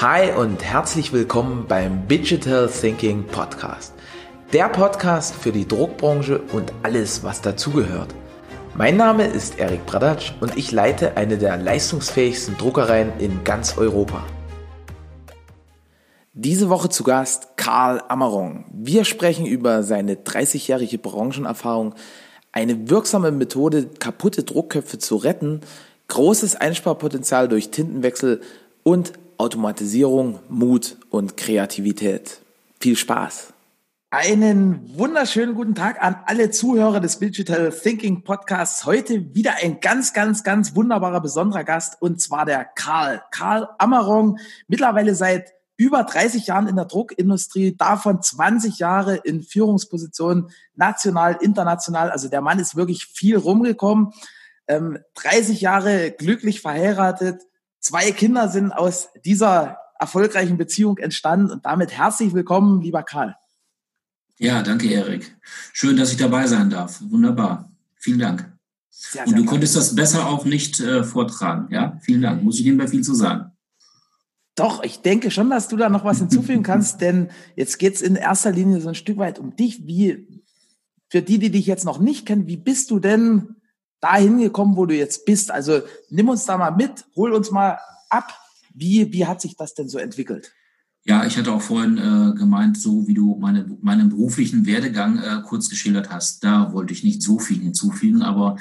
Hi und herzlich willkommen beim Digital Thinking Podcast. Der Podcast für die Druckbranche und alles, was dazugehört. Mein Name ist Erik Bradatsch und ich leite eine der leistungsfähigsten Druckereien in ganz Europa. Diese Woche zu Gast Karl Ammerong. Wir sprechen über seine 30-jährige Branchenerfahrung, eine wirksame Methode, kaputte Druckköpfe zu retten, großes Einsparpotenzial durch Tintenwechsel und Automatisierung, Mut und Kreativität. Viel Spaß! Einen wunderschönen guten Tag an alle Zuhörer des Digital Thinking Podcasts. Heute wieder ein ganz, ganz, ganz wunderbarer, besonderer Gast und zwar der Karl. Karl Ammerong, mittlerweile seit über 30 Jahren in der Druckindustrie, davon 20 Jahre in Führungspositionen, national, international. Also der Mann ist wirklich viel rumgekommen. Ähm, 30 Jahre glücklich verheiratet, Zwei Kinder sind aus dieser erfolgreichen Beziehung entstanden und damit herzlich willkommen, lieber Karl. Ja, danke, Erik. Schön, dass ich dabei sein darf. Wunderbar. Vielen Dank. Sehr, und du konntest das besser auch nicht äh, vortragen. Ja, vielen Dank. Muss ich nebenbei viel zu sagen. Doch, ich denke schon, dass du da noch was hinzufügen kannst, denn jetzt geht es in erster Linie so ein Stück weit um dich. Wie, für die, die dich jetzt noch nicht kennen, wie bist du denn dahin gekommen, wo du jetzt bist? Also nimm uns da mal mit, hol uns mal ab. Wie, wie hat sich das denn so entwickelt? Ja, ich hatte auch vorhin äh, gemeint, so wie du meine, meinen beruflichen Werdegang äh, kurz geschildert hast, da wollte ich nicht so viel hinzufügen. Aber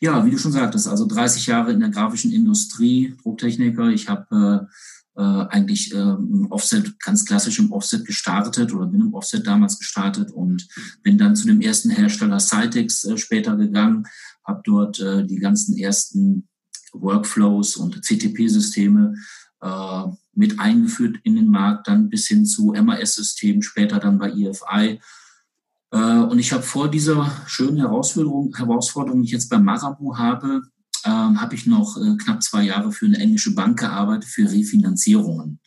ja, wie du schon sagtest, also 30 Jahre in der grafischen Industrie, Drucktechniker. Ich habe äh, äh, eigentlich äh, im Offset, ganz klassisch im Offset gestartet oder bin im Offset damals gestartet und bin dann zu dem ersten Hersteller Cytex äh, später gegangen, habe dort äh, die ganzen ersten Workflows und CTP-Systeme äh, mit eingeführt in den Markt, dann bis hin zu MAS-Systemen, später dann bei EFI. Äh, und ich habe vor dieser schönen Herausforderung, Herausforderung, die ich jetzt bei Marabu habe, äh, habe ich noch äh, knapp zwei Jahre für eine englische Bank gearbeitet für Refinanzierungen.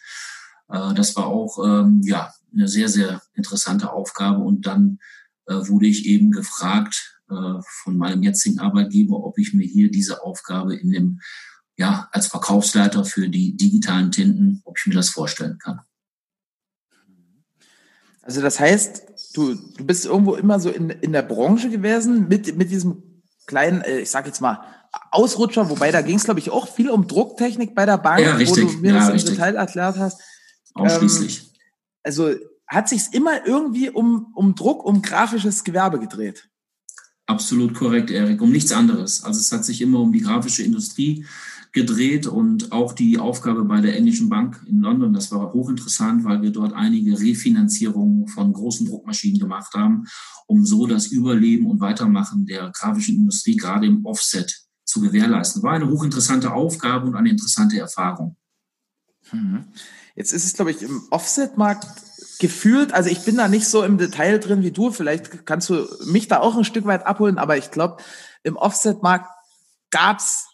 Äh, das war auch ähm, ja eine sehr sehr interessante Aufgabe und dann äh, wurde ich eben gefragt von meinem jetzigen Arbeitgeber, ob ich mir hier diese Aufgabe in dem, ja, als Verkaufsleiter für die digitalen Tinten, ob ich mir das vorstellen kann. Also das heißt, du, du bist irgendwo immer so in, in der Branche gewesen mit, mit diesem kleinen, äh, ich sag jetzt mal, Ausrutscher, wobei da ging es, glaube ich, auch viel um Drucktechnik bei der Bank, ja, wo du mir ja, das richtig. im Detail erklärt hast. Ausschließlich. Ähm, also hat sich immer irgendwie um, um Druck, um grafisches Gewerbe gedreht. Absolut korrekt, Erik. Um nichts anderes. Also es hat sich immer um die grafische Industrie gedreht und auch die Aufgabe bei der Englischen Bank in London, das war hochinteressant, weil wir dort einige Refinanzierungen von großen Druckmaschinen gemacht haben, um so das Überleben und Weitermachen der grafischen Industrie gerade im Offset zu gewährleisten. War eine hochinteressante Aufgabe und eine interessante Erfahrung. Mhm. Jetzt ist es, glaube ich, im Offset-Markt gefühlt, also ich bin da nicht so im Detail drin wie du, vielleicht kannst du mich da auch ein Stück weit abholen, aber ich glaube, im Offset-Markt gab's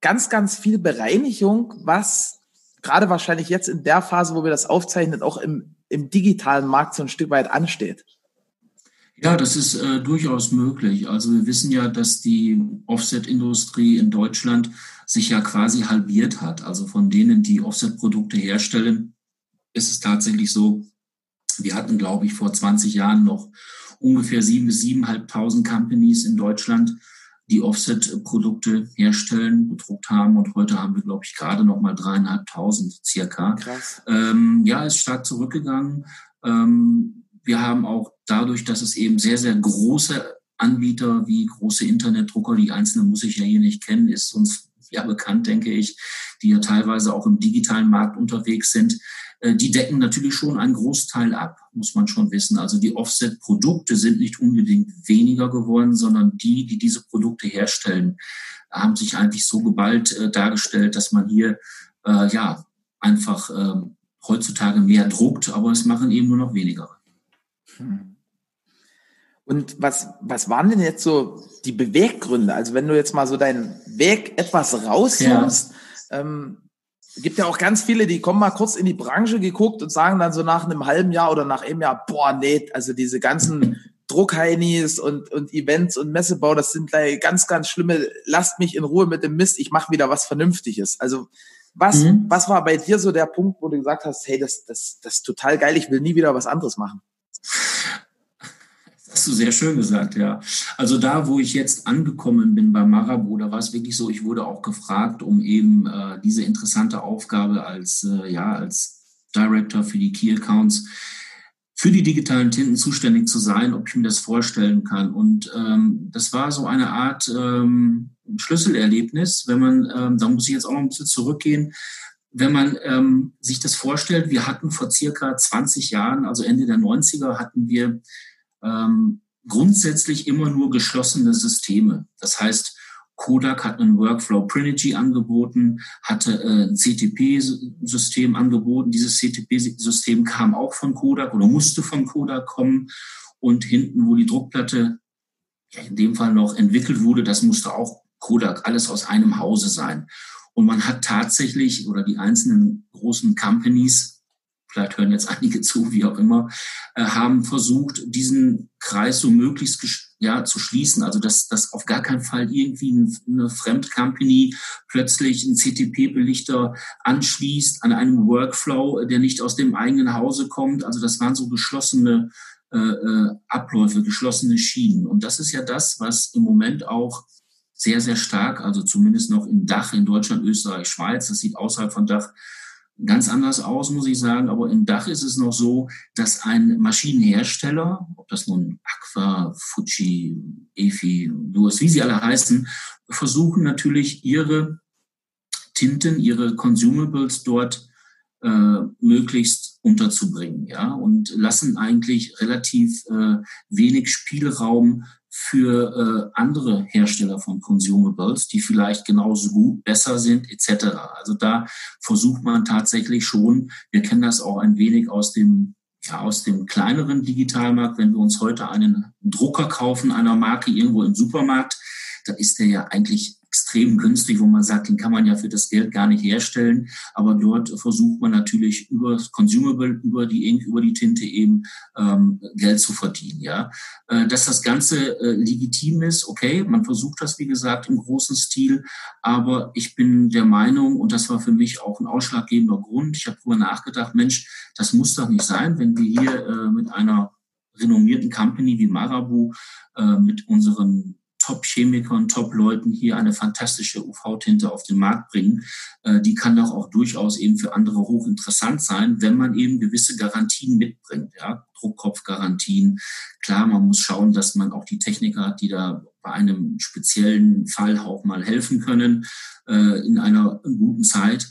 ganz, ganz viel Bereinigung, was gerade wahrscheinlich jetzt in der Phase, wo wir das aufzeichnen, auch im, im digitalen Markt so ein Stück weit ansteht. Ja, das ist äh, durchaus möglich. Also wir wissen ja, dass die Offset-Industrie in Deutschland sich ja quasi halbiert hat. Also von denen, die Offset-Produkte herstellen, ist es tatsächlich so, wir hatten, glaube ich, vor 20 Jahren noch ungefähr sieben bis siebeneinhalbtausend Companies in Deutschland, die Offset-Produkte herstellen, bedruckt haben. Und heute haben wir, glaube ich, gerade noch mal dreieinhalbtausend circa. Krass. Ähm, ja, ist stark zurückgegangen. Ähm, wir haben auch dadurch, dass es eben sehr, sehr große Anbieter wie große Internetdrucker, die einzelnen muss ich ja hier nicht kennen, ist uns ja bekannt, denke ich, die ja teilweise auch im digitalen Markt unterwegs sind, die decken natürlich schon einen Großteil ab, muss man schon wissen. Also die Offset-Produkte sind nicht unbedingt weniger geworden, sondern die, die diese Produkte herstellen, haben sich eigentlich so geballt äh, dargestellt, dass man hier äh, ja einfach äh, heutzutage mehr druckt, aber es machen eben nur noch weniger. Hm. Und was, was waren denn jetzt so die Beweggründe? Also wenn du jetzt mal so deinen Weg etwas rauszoomst, ja. ähm, gibt ja auch ganz viele, die kommen mal kurz in die Branche geguckt und sagen dann so nach einem halben Jahr oder nach einem Jahr, boah, nee, also diese ganzen Druckheinis und, und Events und Messebau, das sind gleich ganz, ganz schlimme, lasst mich in Ruhe mit dem Mist, ich mache wieder was Vernünftiges. Also Was, mhm. was war bei dir so der Punkt, wo du gesagt hast, hey, das, das, das ist total geil, ich will nie wieder was anderes machen? Hast du sehr schön gesagt, ja. Also da, wo ich jetzt angekommen bin bei Marabou, da war es wirklich so, ich wurde auch gefragt, um eben äh, diese interessante Aufgabe als, äh, ja, als Director für die Key Accounts für die digitalen Tinten zuständig zu sein, ob ich mir das vorstellen kann. Und ähm, das war so eine Art ähm, Schlüsselerlebnis, wenn man, ähm, da muss ich jetzt auch noch ein bisschen zurückgehen, wenn man ähm, sich das vorstellt, wir hatten vor circa 20 Jahren, also Ende der 90er, hatten wir ähm, grundsätzlich immer nur geschlossene Systeme. Das heißt, Kodak hat einen Workflow Prinigy angeboten, hatte äh, ein CTP-System angeboten. Dieses CTP-System kam auch von Kodak oder musste von Kodak kommen. Und hinten, wo die Druckplatte ja, in dem Fall noch entwickelt wurde, das musste auch Kodak, alles aus einem Hause sein. Und man hat tatsächlich, oder die einzelnen großen Companies vielleicht hören jetzt einige zu, wie auch immer, äh, haben versucht, diesen Kreis so möglichst ja, zu schließen. Also dass, dass auf gar keinen Fall irgendwie eine Fremdcompany plötzlich einen CTP-Belichter anschließt an einem Workflow, der nicht aus dem eigenen Hause kommt. Also das waren so geschlossene äh, äh Abläufe, geschlossene Schienen. Und das ist ja das, was im Moment auch sehr, sehr stark, also zumindest noch im Dach in Deutschland, Österreich, Schweiz, das sieht außerhalb von Dach ganz anders aus, muss ich sagen. Aber im Dach ist es noch so, dass ein Maschinenhersteller, ob das nun Aqua, Fuji, Efi, Duos, wie sie alle heißen, versuchen natürlich ihre Tinten, ihre Consumables dort äh, möglichst unterzubringen, ja, und lassen eigentlich relativ äh, wenig Spielraum für äh, andere Hersteller von Consumables, die vielleicht genauso gut, besser sind, etc. Also da versucht man tatsächlich schon, wir kennen das auch ein wenig aus dem ja, aus dem kleineren Digitalmarkt, wenn wir uns heute einen Drucker kaufen einer Marke irgendwo im Supermarkt, da ist der ja eigentlich extrem günstig, wo man sagt, den kann man ja für das Geld gar nicht herstellen. Aber dort versucht man natürlich über das Consumable, über die Ink, über die Tinte eben ähm, Geld zu verdienen. Ja, äh, dass das Ganze äh, legitim ist, okay. Man versucht das wie gesagt im großen Stil, aber ich bin der Meinung und das war für mich auch ein ausschlaggebender Grund. Ich habe darüber nachgedacht, Mensch, das muss doch nicht sein, wenn wir hier äh, mit einer renommierten Company wie Marabu äh, mit unseren Top-Chemikern, Top-Leuten hier eine fantastische UV-Tinte auf den Markt bringen. Äh, die kann doch auch durchaus eben für andere hochinteressant sein, wenn man eben gewisse Garantien mitbringt. Ja? Druckkopfgarantien. Klar, man muss schauen, dass man auch die Techniker hat, die da bei einem speziellen Fall auch mal helfen können äh, in einer guten Zeit.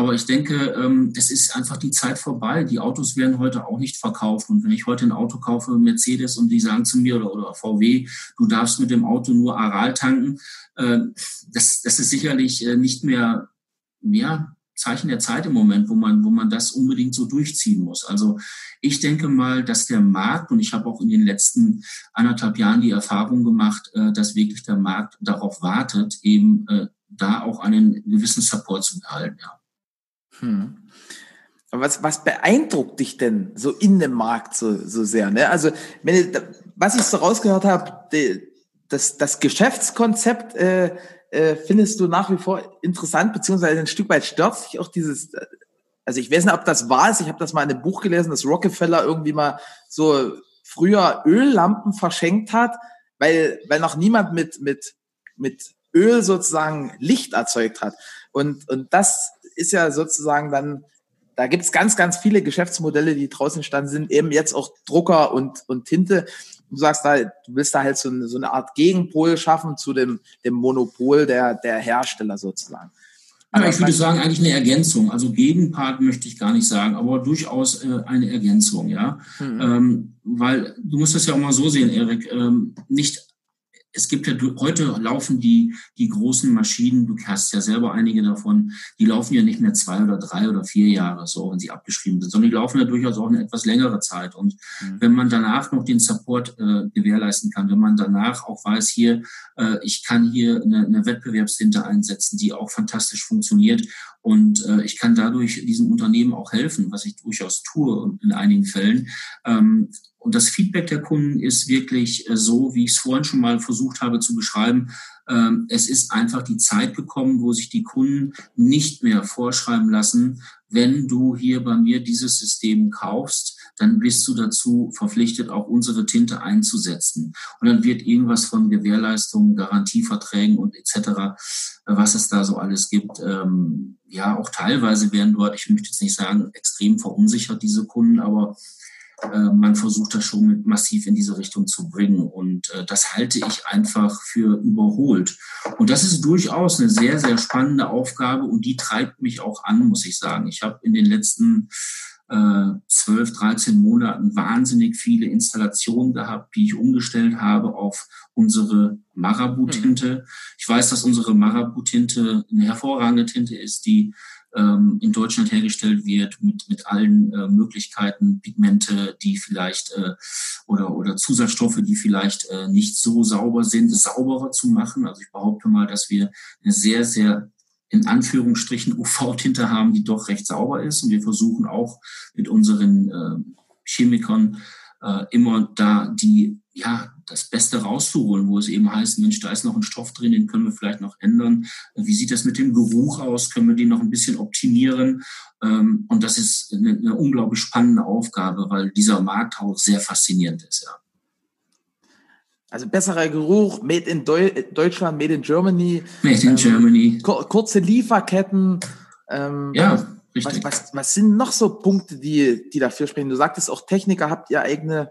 Aber ich denke, ähm, es ist einfach die Zeit vorbei. Die Autos werden heute auch nicht verkauft. Und wenn ich heute ein Auto kaufe, Mercedes, und die sagen zu mir oder, oder VW, du darfst mit dem Auto nur Aral tanken, äh, das, das ist sicherlich äh, nicht mehr, ja, Zeichen der Zeit im Moment, wo man, wo man das unbedingt so durchziehen muss. Also ich denke mal, dass der Markt, und ich habe auch in den letzten anderthalb Jahren die Erfahrung gemacht, äh, dass wirklich der Markt darauf wartet, eben da auch einen gewissen Support zu erhalten. Ja. Hm. Was, was beeindruckt dich denn so in dem Markt so, so sehr? Ne? Also, wenn, was ich so rausgehört habe, das, das Geschäftskonzept äh, äh, findest du nach wie vor interessant, beziehungsweise ein Stück weit stört sich auch dieses, also ich weiß nicht, ob das wahr ist, ich habe das mal in einem Buch gelesen, dass Rockefeller irgendwie mal so früher Öllampen verschenkt hat, weil, weil noch niemand mit, mit, mit Öl sozusagen Licht erzeugt hat. Und, und das ist ja sozusagen dann, da gibt es ganz, ganz viele Geschäftsmodelle, die draußen entstanden sind, eben jetzt auch Drucker und, und Tinte. Du sagst da, du willst da halt so eine, so eine Art Gegenpol schaffen zu dem, dem Monopol der, der Hersteller sozusagen. Aber ich würde sagen, eigentlich eine Ergänzung. Also Gegenpart möchte ich gar nicht sagen, aber durchaus äh, eine Ergänzung, ja. Mhm. Ähm, weil du musst das ja auch mal so sehen, Erik. Ähm, nicht es gibt ja heute laufen die, die großen Maschinen, du hast ja selber einige davon, die laufen ja nicht mehr zwei oder drei oder vier Jahre so, wenn sie abgeschrieben sind, sondern die laufen ja durchaus auch eine etwas längere Zeit. Und mhm. wenn man danach noch den Support äh, gewährleisten kann, wenn man danach auch weiß, hier, äh, ich kann hier eine, eine Wettbewerbshinter einsetzen, die auch fantastisch funktioniert und äh, ich kann dadurch diesem Unternehmen auch helfen, was ich durchaus tue in einigen Fällen. Ähm, und das Feedback der Kunden ist wirklich äh, so, wie ich es vorhin schon mal versucht habe zu beschreiben. Ähm, es ist einfach die Zeit gekommen, wo sich die Kunden nicht mehr vorschreiben lassen, wenn du hier bei mir dieses System kaufst, dann bist du dazu verpflichtet, auch unsere Tinte einzusetzen. Und dann wird irgendwas von Gewährleistungen, Garantieverträgen und etc., äh, was es da so alles gibt, ähm, ja, auch teilweise werden dort, ich möchte jetzt nicht sagen, extrem verunsichert, diese Kunden, aber man versucht das schon massiv in diese Richtung zu bringen. Und äh, das halte ich einfach für überholt. Und das ist durchaus eine sehr, sehr spannende Aufgabe und die treibt mich auch an, muss ich sagen. Ich habe in den letzten äh, 12, 13 Monaten wahnsinnig viele Installationen gehabt, die ich umgestellt habe auf unsere Marabu-Tinte. Mhm. Ich weiß, dass unsere Marabu-Tinte eine hervorragende Tinte ist, die ähm, in Deutschland hergestellt wird mit, mit allen äh, Möglichkeiten, Pigmente, die vielleicht äh, oder, oder Zusatzstoffe, die vielleicht äh, nicht so sauber sind, sauberer zu machen. Also ich behaupte mal, dass wir eine sehr, sehr in Anführungsstrichen UV-Tinte haben, die doch recht sauber ist. Und wir versuchen auch mit unseren äh, Chemikern äh, immer da die, ja, das Beste rauszuholen, wo es eben heißt, Mensch, da ist noch ein Stoff drin, den können wir vielleicht noch ändern. Wie sieht das mit dem Geruch aus? Können wir den noch ein bisschen optimieren? Ähm, und das ist eine, eine unglaublich spannende Aufgabe, weil dieser Markt auch sehr faszinierend ist, ja. Also besserer Geruch, made in Deu Deutschland, made in Germany. Made in ähm, Germany. Kurze Lieferketten. Ähm, ja. Richtig. Was, was, was sind noch so Punkte, die, die dafür sprechen? Du sagtest auch Techniker, habt ihr eigene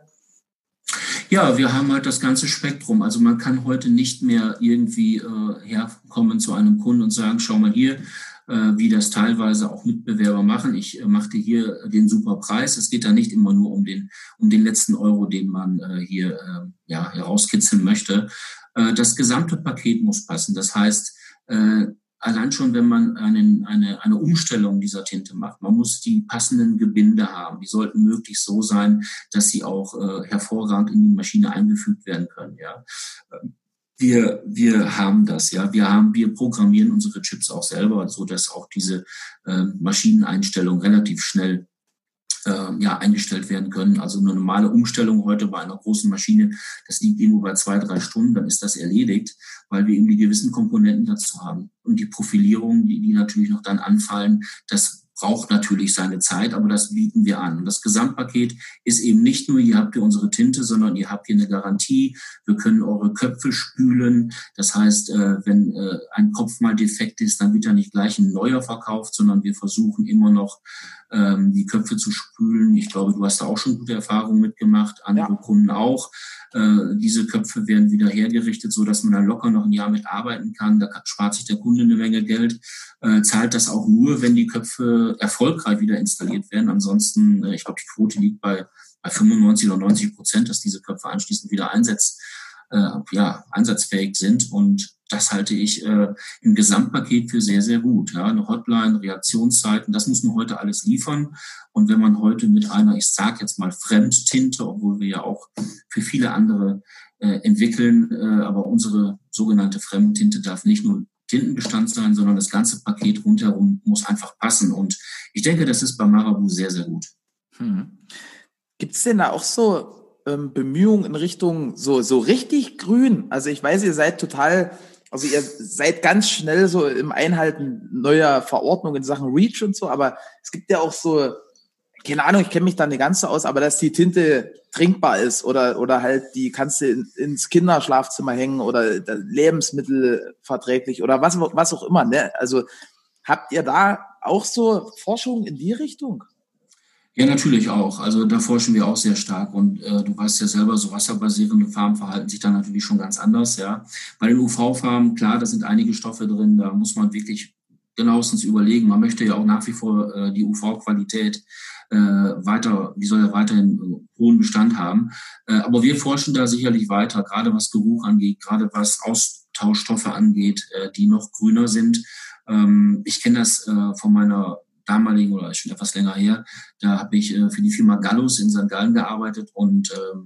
ja, wir haben halt das ganze Spektrum. Also man kann heute nicht mehr irgendwie äh, herkommen zu einem Kunden und sagen, schau mal hier, äh, wie das teilweise auch Mitbewerber machen. Ich äh, machte hier den super Preis. Es geht da nicht immer nur um den, um den letzten Euro, den man äh, hier äh, ja, herauskitzeln möchte. Äh, das gesamte Paket muss passen. Das heißt, äh, allein schon, wenn man einen, eine, eine Umstellung dieser Tinte macht, man muss die passenden Gebinde haben. Die sollten möglichst so sein, dass sie auch äh, hervorragend in die Maschine eingefügt werden können. Ja. Wir, wir haben das, ja. Wir haben, wir programmieren unsere Chips auch selber, so dass auch diese äh, Maschineneinstellung relativ schnell äh, ja, eingestellt werden können. Also eine normale Umstellung heute bei einer großen Maschine, das liegt irgendwo bei zwei, drei Stunden, dann ist das erledigt, weil wir eben die gewissen Komponenten dazu haben. Und die Profilierungen, die, die natürlich noch dann anfallen, das braucht natürlich seine Zeit, aber das bieten wir an. Und das Gesamtpaket ist eben nicht nur, ihr habt hier unsere Tinte, sondern ihr habt hier eine Garantie. Wir können eure Köpfe spülen. Das heißt, äh, wenn äh, ein Kopf mal defekt ist, dann wird er nicht gleich ein neuer verkauft, sondern wir versuchen immer noch, ähm, die Köpfe zu spülen. Ich glaube, du hast da auch schon gute Erfahrungen mitgemacht, andere ja. Kunden auch. Äh, diese Köpfe werden wieder hergerichtet, so dass man da locker noch ein Jahr mitarbeiten kann. Da spart sich der Kunde eine Menge Geld, äh, zahlt das auch nur, wenn die Köpfe erfolgreich wieder installiert werden. Ansonsten, äh, ich glaube, die Quote liegt bei, bei 95 oder 90 Prozent, dass diese Köpfe anschließend wieder einsetz, äh, ja, einsatzfähig sind. Und das halte ich äh, im Gesamtpaket für sehr, sehr gut. Ja, eine Hotline, Reaktionszeiten, das muss man heute alles liefern. Und wenn man heute mit einer, ich sage jetzt mal Fremdtinte, obwohl wir ja auch für viele andere äh, entwickeln, äh, aber unsere sogenannte Fremdtinte darf nicht nur Tintenbestand sein, sondern das ganze Paket rundherum muss einfach passen. Und ich denke, das ist bei Marabu sehr, sehr gut. Hm. Gibt es denn da auch so ähm, Bemühungen in Richtung so, so richtig grün? Also ich weiß, ihr seid total also ihr seid ganz schnell so im Einhalten neuer Verordnungen in Sachen Reach und so, aber es gibt ja auch so, keine Ahnung, ich kenne mich da nicht ganz so aus, aber dass die Tinte trinkbar ist oder, oder halt die kannst du in, ins Kinderschlafzimmer hängen oder Lebensmittel verträglich oder was, was auch immer. Ne? Also habt ihr da auch so Forschung in die Richtung? Ja, natürlich auch. Also da forschen wir auch sehr stark. Und äh, du weißt ja selber, so wasserbasierende Farmen verhalten sich da natürlich schon ganz anders. Ja, Bei den UV-Farmen, klar, da sind einige Stoffe drin, da muss man wirklich genauestens überlegen. Man möchte ja auch nach wie vor äh, die UV-Qualität äh, weiter, die soll ja weiterhin äh, hohen Bestand haben. Äh, aber wir forschen da sicherlich weiter, gerade was Geruch angeht, gerade was Austauschstoffe angeht, äh, die noch grüner sind. Ähm, ich kenne das äh, von meiner damaligen oder schon etwas länger her, da habe ich äh, für die Firma Gallus in St. Gallen gearbeitet und äh,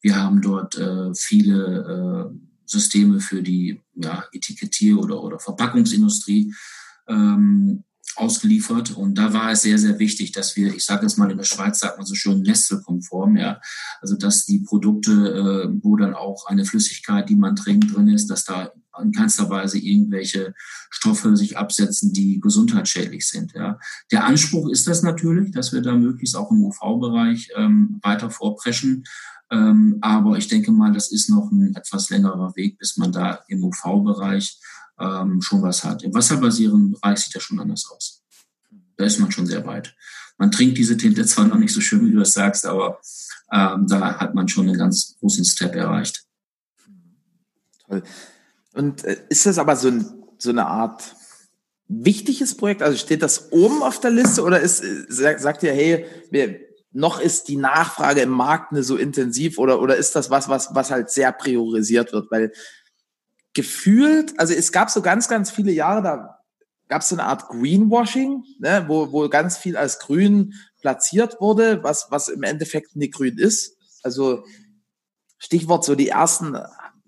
wir haben dort äh, viele äh, Systeme für die ja, Etikettier- oder, oder Verpackungsindustrie ähm, ausgeliefert. Und da war es sehr, sehr wichtig, dass wir, ich sage jetzt mal in der Schweiz, sagt man so schön, Nestle-konform, ja. Also dass die Produkte, äh, wo dann auch eine Flüssigkeit, die man trinkt, drin ist, dass da in keinster Weise irgendwelche Stoffe sich absetzen, die gesundheitsschädlich sind. Ja. Der Anspruch ist das natürlich, dass wir da möglichst auch im UV-Bereich ähm, weiter vorpreschen. Ähm, aber ich denke mal, das ist noch ein etwas längerer Weg, bis man da im UV-Bereich ähm, schon was hat. Im wasserbasierenden Bereich sieht das schon anders aus. Da ist man schon sehr weit. Man trinkt diese Tinte zwar noch nicht so schön, wie du das sagst, aber ähm, da hat man schon einen ganz großen Step erreicht. Toll. Und äh, ist das aber so, ein, so eine Art wichtiges Projekt? Also steht das oben auf der Liste oder ist, äh, sagt ihr, hey, wir, noch ist die Nachfrage im Markt nicht so intensiv oder, oder ist das was, was, was halt sehr priorisiert wird? Weil gefühlt, also es gab so ganz, ganz viele Jahre, da gab es so eine Art Greenwashing, ne, wo, wo ganz viel als grün platziert wurde, was, was im Endeffekt nicht grün ist. Also Stichwort so die ersten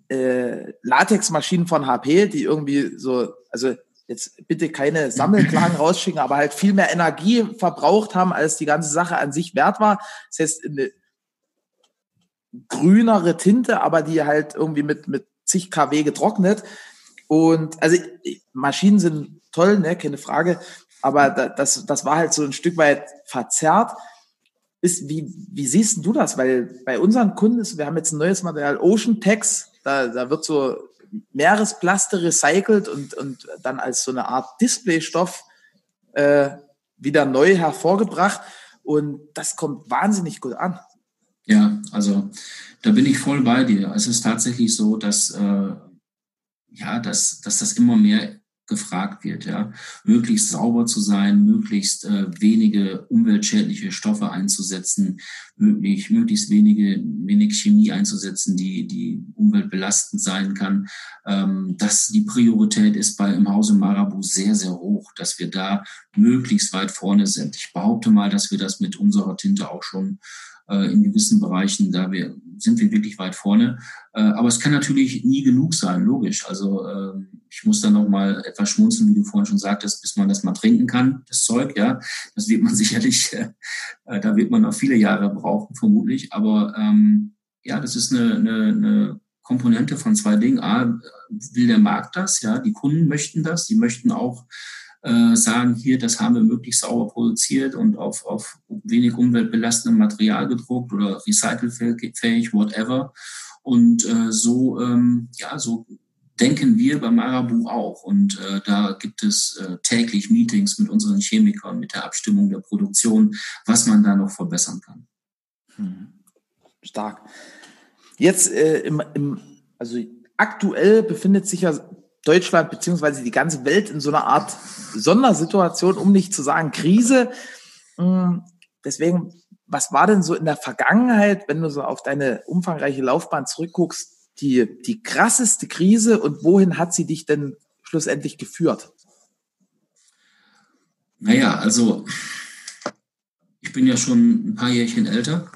äh, Latexmaschinen von HP, die irgendwie so, also jetzt bitte keine Sammelklagen rausschicken, aber halt viel mehr Energie verbraucht haben, als die ganze Sache an sich wert war. Das heißt, eine grünere Tinte, aber die halt irgendwie mit, mit zig kW getrocknet. Und also Maschinen sind toll, ne, keine Frage. Aber das, das war halt so ein Stück weit verzerrt. Ist, wie, wie siehst du das? Weil bei unseren Kunden ist, wir haben jetzt ein neues Material, Ocean Tex, da, da wird so Meeresplaste recycelt und, und dann als so eine Art Displaystoff äh, wieder neu hervorgebracht. Und das kommt wahnsinnig gut an. Ja, also da bin ich voll bei dir. Es ist tatsächlich so, dass, äh, ja, dass, dass das immer mehr gefragt wird, ja, möglichst sauber zu sein, möglichst äh, wenige umweltschädliche Stoffe einzusetzen, möglich, möglichst wenige, wenig Chemie einzusetzen, die die umweltbelastend sein kann. Ähm, dass die Priorität ist bei im Hause Marabu sehr, sehr hoch, dass wir da möglichst weit vorne sind. Ich behaupte mal, dass wir das mit unserer Tinte auch schon äh, in gewissen Bereichen, da wir, sind wir wirklich weit vorne. Äh, aber es kann natürlich nie genug sein, logisch. Also äh, ich muss dann noch mal etwas schmunzeln, wie du vorhin schon sagtest, bis man das mal trinken kann, das Zeug, ja. Das wird man sicherlich, äh, da wird man noch viele Jahre brauchen, vermutlich. Aber ähm, ja, das ist eine, eine, eine Komponente von zwei Dingen. A, will der Markt das, ja, die Kunden möchten das, die möchten auch äh, sagen, hier, das haben wir möglichst sauber produziert und auf, auf wenig umweltbelastendem Material gedruckt oder recycelfähig, whatever. Und äh, so, ähm, ja, so denken wir beim Marabu auch. Und äh, da gibt es äh, täglich Meetings mit unseren Chemikern, mit der Abstimmung der Produktion, was man da noch verbessern kann. Hm. Stark. Jetzt äh, im, im, also aktuell befindet sich ja Deutschland beziehungsweise die ganze Welt in so einer Art Sondersituation, um nicht zu sagen Krise. Hm, deswegen, was war denn so in der Vergangenheit, wenn du so auf deine umfangreiche Laufbahn zurückguckst, die, die krasseste Krise und wohin hat sie dich denn schlussendlich geführt? Naja, also ich bin ja schon ein paar Jährchen älter.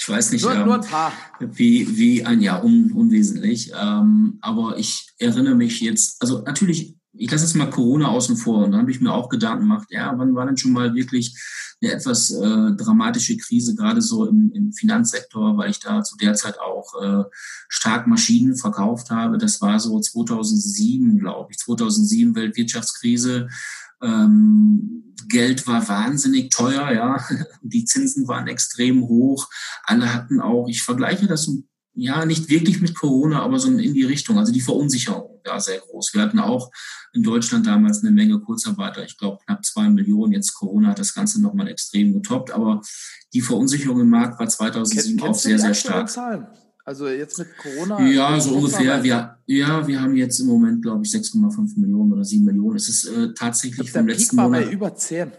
Ich weiß nicht, nur, ähm, nur ein paar. wie, wie ein Jahr, un, unwesentlich. Ähm, aber ich erinnere mich jetzt, also natürlich, ich lasse jetzt mal Corona außen vor und da habe ich mir auch Gedanken gemacht, ja, wann war denn schon mal wirklich eine etwas äh, dramatische Krise, gerade so im, im Finanzsektor, weil ich da zu der Zeit auch äh, stark Maschinen verkauft habe. Das war so 2007, glaube ich, 2007 Weltwirtschaftskrise. Ähm, Geld war wahnsinnig teuer, ja. Die Zinsen waren extrem hoch. Alle hatten auch, ich vergleiche das ja nicht wirklich mit Corona, aber so in die Richtung. Also die Verunsicherung war sehr groß. Wir hatten auch in Deutschland damals eine Menge Kurzarbeiter. Ich glaube knapp zwei Millionen. Jetzt Corona hat das Ganze nochmal extrem getoppt. Aber die Verunsicherung im Markt war 2007 Kenn, auch sehr, sehr stark. Zahlen? Also jetzt mit Corona? Ja, so ungefähr. Wir, ja, wir haben jetzt im Moment, glaube ich, 6,5 Millionen oder 7 Millionen. Es ist äh, tatsächlich vom letzten Peak Monat. bei über 10.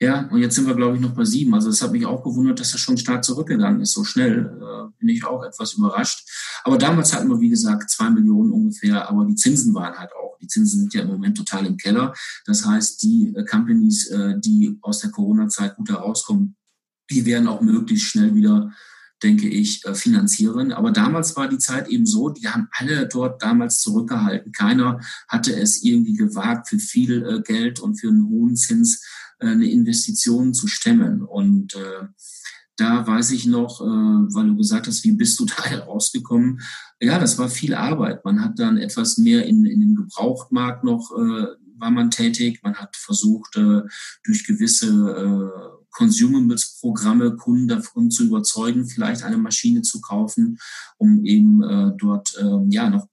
Ja, und jetzt sind wir, glaube ich, noch bei 7. Also das hat mich auch gewundert, dass das schon stark zurückgegangen ist, so schnell. Äh, bin ich auch etwas überrascht. Aber damals hatten wir, wie gesagt, 2 Millionen ungefähr. Aber die Zinsen waren halt auch. Die Zinsen sind ja im Moment total im Keller. Das heißt, die äh, Companies, äh, die aus der Corona-Zeit gut herauskommen, die werden auch möglichst schnell wieder denke ich, äh, finanzieren. Aber damals war die Zeit eben so, die haben alle dort damals zurückgehalten. Keiner hatte es irgendwie gewagt, für viel äh, Geld und für einen hohen Zins äh, eine Investition zu stemmen. Und da weiß ich noch, weil du gesagt hast, wie bist du da herausgekommen? Ja, das war viel Arbeit. Man hat dann etwas mehr in, in dem Gebrauchtmarkt noch war man tätig. Man hat versucht, durch gewisse Consumables-Programme Kunden davon zu überzeugen, vielleicht eine Maschine zu kaufen, um eben äh, dort äh, ja noch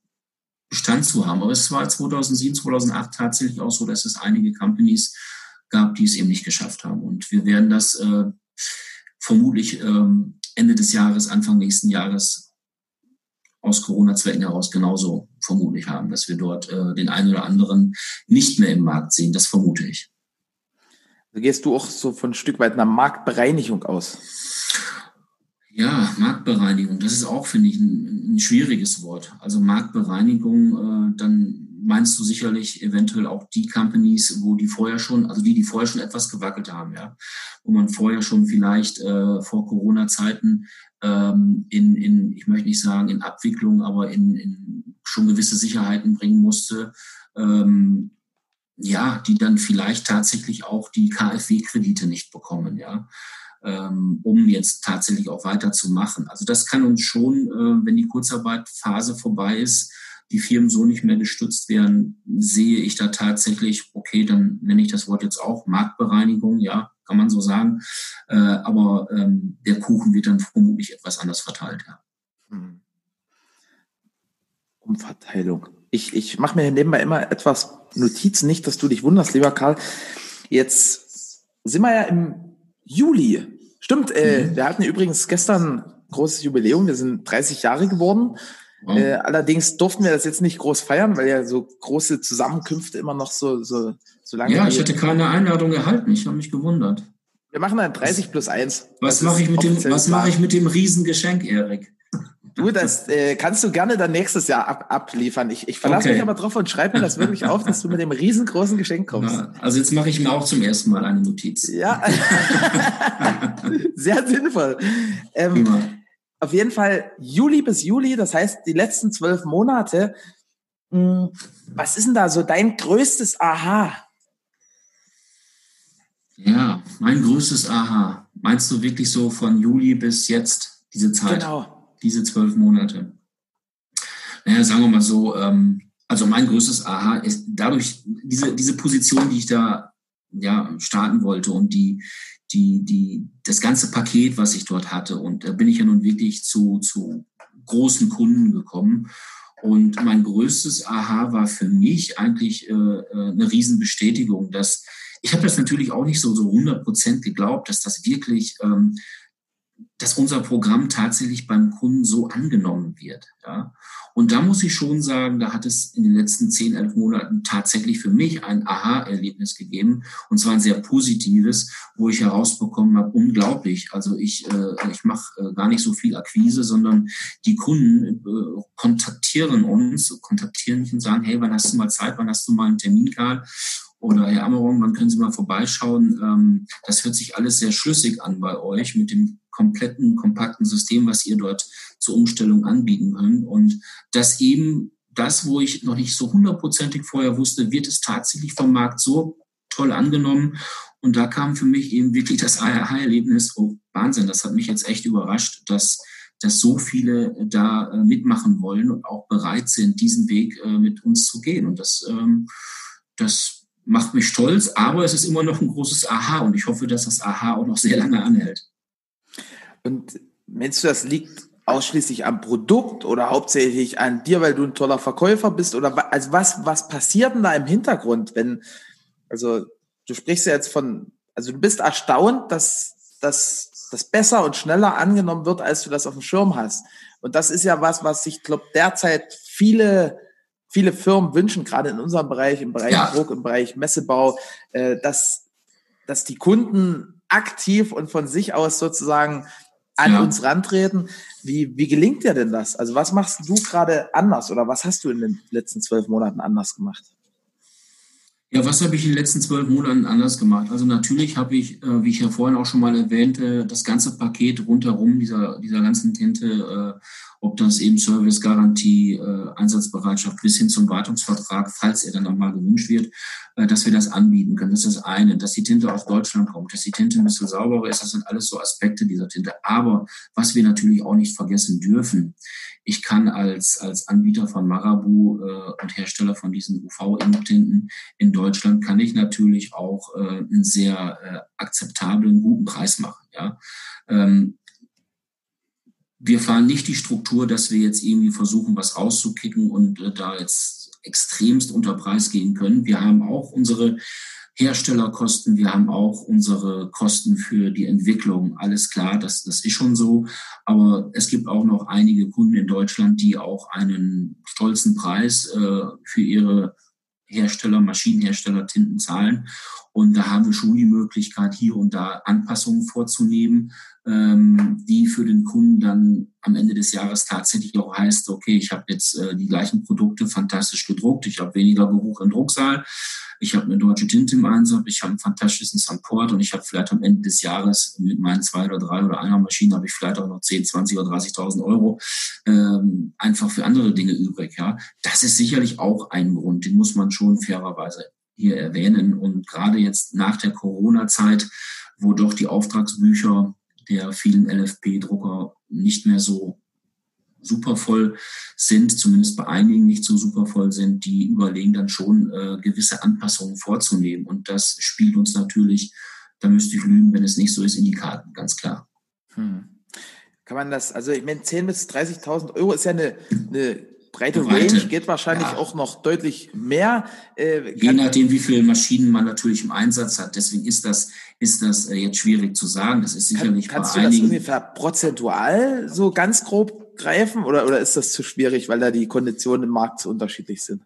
Bestand zu haben. Aber es war 2007, 2008 tatsächlich auch so, dass es einige Companies gab, die es eben nicht geschafft haben. Und wir werden das äh, vermutlich ähm, Ende des Jahres, Anfang nächsten Jahres aus Corona-Zwecken heraus genauso vermutlich haben, dass wir dort äh, den einen oder anderen nicht mehr im Markt sehen. Das vermute ich. Gehst du auch so von ein Stück weit einer Marktbereinigung aus. Ja, Marktbereinigung, das ist auch, finde ich, ein, ein, schwieriges Wort. Also Marktbereinigung, äh, dann meinst du sicherlich eventuell auch die Companies, wo die vorher schon, also die, die vorher schon etwas gewackelt haben, ja, wo man vorher schon vielleicht äh, vor Corona-Zeiten ähm, in, in, ich möchte nicht sagen in Abwicklung, aber in, in schon gewisse Sicherheiten bringen musste, ähm, ja, die dann vielleicht tatsächlich auch die KfW-Kredite nicht bekommen, ja, ähm, um jetzt tatsächlich auch weiterzumachen. Also das kann uns schon, äh, wenn die Kurzarbeitphase vorbei ist, die Firmen so nicht mehr gestützt werden, sehe ich da tatsächlich, okay, dann nenne ich das Wort jetzt auch Marktbereinigung, ja, kann man so sagen. Äh, aber ähm, der Kuchen wird dann vermutlich etwas anders verteilt, ja. Hm. Umverteilung. Ich, ich mache mir nebenbei immer etwas Notizen, nicht, dass du dich wunderst, lieber Karl. Jetzt sind wir ja im Juli. Stimmt, äh, mhm. wir hatten übrigens gestern großes Jubiläum. Wir sind 30 Jahre geworden. Mhm. Äh, allerdings durften wir das jetzt nicht groß feiern, weil ja so große Zusammenkünfte immer noch so, so, so lange. Ja, ich hätte keine Einladung erhalten. Ich habe mich gewundert. Wir machen dann 30 plus 1. Was mache ich mit dem, was mache ich mit dem Riesengeschenk, Erik? Du, das äh, kannst du gerne dann nächstes Jahr ab, abliefern. Ich, ich verlasse okay. mich aber drauf und schreibe mir das wirklich auf, dass du mit dem riesengroßen Geschenk kommst. Ja, also jetzt mache ich mir auch zum ersten Mal eine Notiz. Ja, sehr sinnvoll. Ähm, auf jeden Fall Juli bis Juli, das heißt die letzten zwölf Monate. Mh, hm, was ist denn da so dein größtes Aha? Ja, mein größtes Aha. Meinst du wirklich so von Juli bis jetzt diese Zeit? Genau diese zwölf Monate? Naja, sagen wir mal so, ähm, also mein größtes Aha ist dadurch, diese, diese Position, die ich da ja, starten wollte und die, die, die, das ganze Paket, was ich dort hatte. Und da bin ich ja nun wirklich zu, zu großen Kunden gekommen. Und mein größtes Aha war für mich eigentlich äh, äh eine Riesenbestätigung, dass ich habe das natürlich auch nicht so so 100 Prozent geglaubt, dass das wirklich ähm, dass unser Programm tatsächlich beim Kunden so angenommen wird. Ja. Und da muss ich schon sagen, da hat es in den letzten zehn, elf Monaten tatsächlich für mich ein Aha-Erlebnis gegeben. Und zwar ein sehr positives, wo ich herausbekommen habe, unglaublich. Also ich, äh, ich mache äh, gar nicht so viel Akquise, sondern die Kunden äh, kontaktieren uns, kontaktieren mich und sagen, hey, wann hast du mal Zeit, wann hast du mal einen Termin, Karl? oder Herr Ammeron, wann können Sie mal vorbeischauen? Ähm, das hört sich alles sehr schlüssig an bei euch mit dem kompletten, kompakten System, was ihr dort zur Umstellung anbieten könnt. Und das eben das, wo ich noch nicht so hundertprozentig vorher wusste, wird es tatsächlich vom Markt so toll angenommen. Und da kam für mich eben wirklich das ARH-Erlebnis, oh Wahnsinn, das hat mich jetzt echt überrascht, dass, dass so viele da äh, mitmachen wollen und auch bereit sind, diesen Weg äh, mit uns zu gehen. Und das, ähm, das macht mich stolz, aber es ist immer noch ein großes Aha und ich hoffe, dass das Aha auch noch sehr lange anhält. Und meinst du, das liegt ausschließlich am Produkt oder hauptsächlich an dir, weil du ein toller Verkäufer bist? Oder also was, was passiert denn da im Hintergrund, wenn, also du sprichst ja jetzt von, also du bist erstaunt, dass, dass das besser und schneller angenommen wird, als du das auf dem Schirm hast. Und das ist ja was, was ich glaube derzeit viele viele Firmen wünschen, gerade in unserem Bereich, im Bereich ja. Druck, im Bereich Messebau, äh, dass, dass die Kunden aktiv und von sich aus sozusagen an ja. uns rantreten. Wie, wie gelingt dir denn das? Also was machst du gerade anders oder was hast du in den letzten zwölf Monaten anders gemacht? Ja, was habe ich in den letzten zwölf Monaten anders gemacht? Also natürlich habe ich, äh, wie ich ja vorhin auch schon mal erwähnte, das ganze Paket rundherum dieser, dieser ganzen Tinte, äh, ob das eben Service, Garantie, äh, Einsatzbereitschaft bis hin zum Wartungsvertrag, falls er dann nochmal gewünscht wird, äh, dass wir das anbieten können. Das ist das eine, dass die Tinte aus Deutschland kommt, dass die Tinte ein bisschen sauberer ist. Das sind alles so Aspekte dieser Tinte. Aber was wir natürlich auch nicht vergessen dürfen, ich kann als, als Anbieter von Marabu äh, und Hersteller von diesen UV-Tinten in Deutschland, kann ich natürlich auch äh, einen sehr äh, akzeptablen, guten Preis machen. Ja? Ähm, wir fahren nicht die Struktur, dass wir jetzt irgendwie versuchen, was rauszukicken und äh, da jetzt extremst unter Preis gehen können. Wir haben auch unsere Herstellerkosten, wir haben auch unsere Kosten für die Entwicklung. Alles klar, das, das ist schon so. Aber es gibt auch noch einige Kunden in Deutschland, die auch einen stolzen Preis äh, für ihre Hersteller, Maschinenhersteller Tinten zahlen. Und da haben wir schon die Möglichkeit, hier und da Anpassungen vorzunehmen, ähm, die für den Kunden dann am Ende des Jahres tatsächlich auch heißt, okay, ich habe jetzt äh, die gleichen Produkte fantastisch gedruckt, ich habe weniger Geruch im Drucksaal, ich habe eine deutsche Tinte im Einsatz, ich habe einen fantastischen Support und ich habe vielleicht am Ende des Jahres mit meinen zwei oder drei oder einer Maschine habe ich vielleicht auch noch 10, 20 oder 30.000 Euro ähm, einfach für andere Dinge übrig. Ja, Das ist sicherlich auch ein Grund, den muss man schon fairerweise hier erwähnen. Und gerade jetzt nach der Corona-Zeit, wo doch die Auftragsbücher der vielen LFP-Drucker nicht mehr so super voll sind, zumindest bei einigen nicht so super voll sind, die überlegen dann schon, äh, gewisse Anpassungen vorzunehmen. Und das spielt uns natürlich, da müsste ich lügen, wenn es nicht so ist, in die Karten, ganz klar. Hm. Kann man das, also ich meine, 10.000 bis 30.000 Euro ist ja eine, eine breite Range geht wahrscheinlich ja. auch noch deutlich mehr. Äh, Je nachdem, wie viele Maschinen man natürlich im Einsatz hat. Deswegen ist das, ist das äh, jetzt schwierig zu sagen. Das ist sicherlich kann, Kannst du das ungefähr prozentual so ganz grob greifen oder, oder ist das zu schwierig, weil da die Konditionen im Markt zu unterschiedlich sind?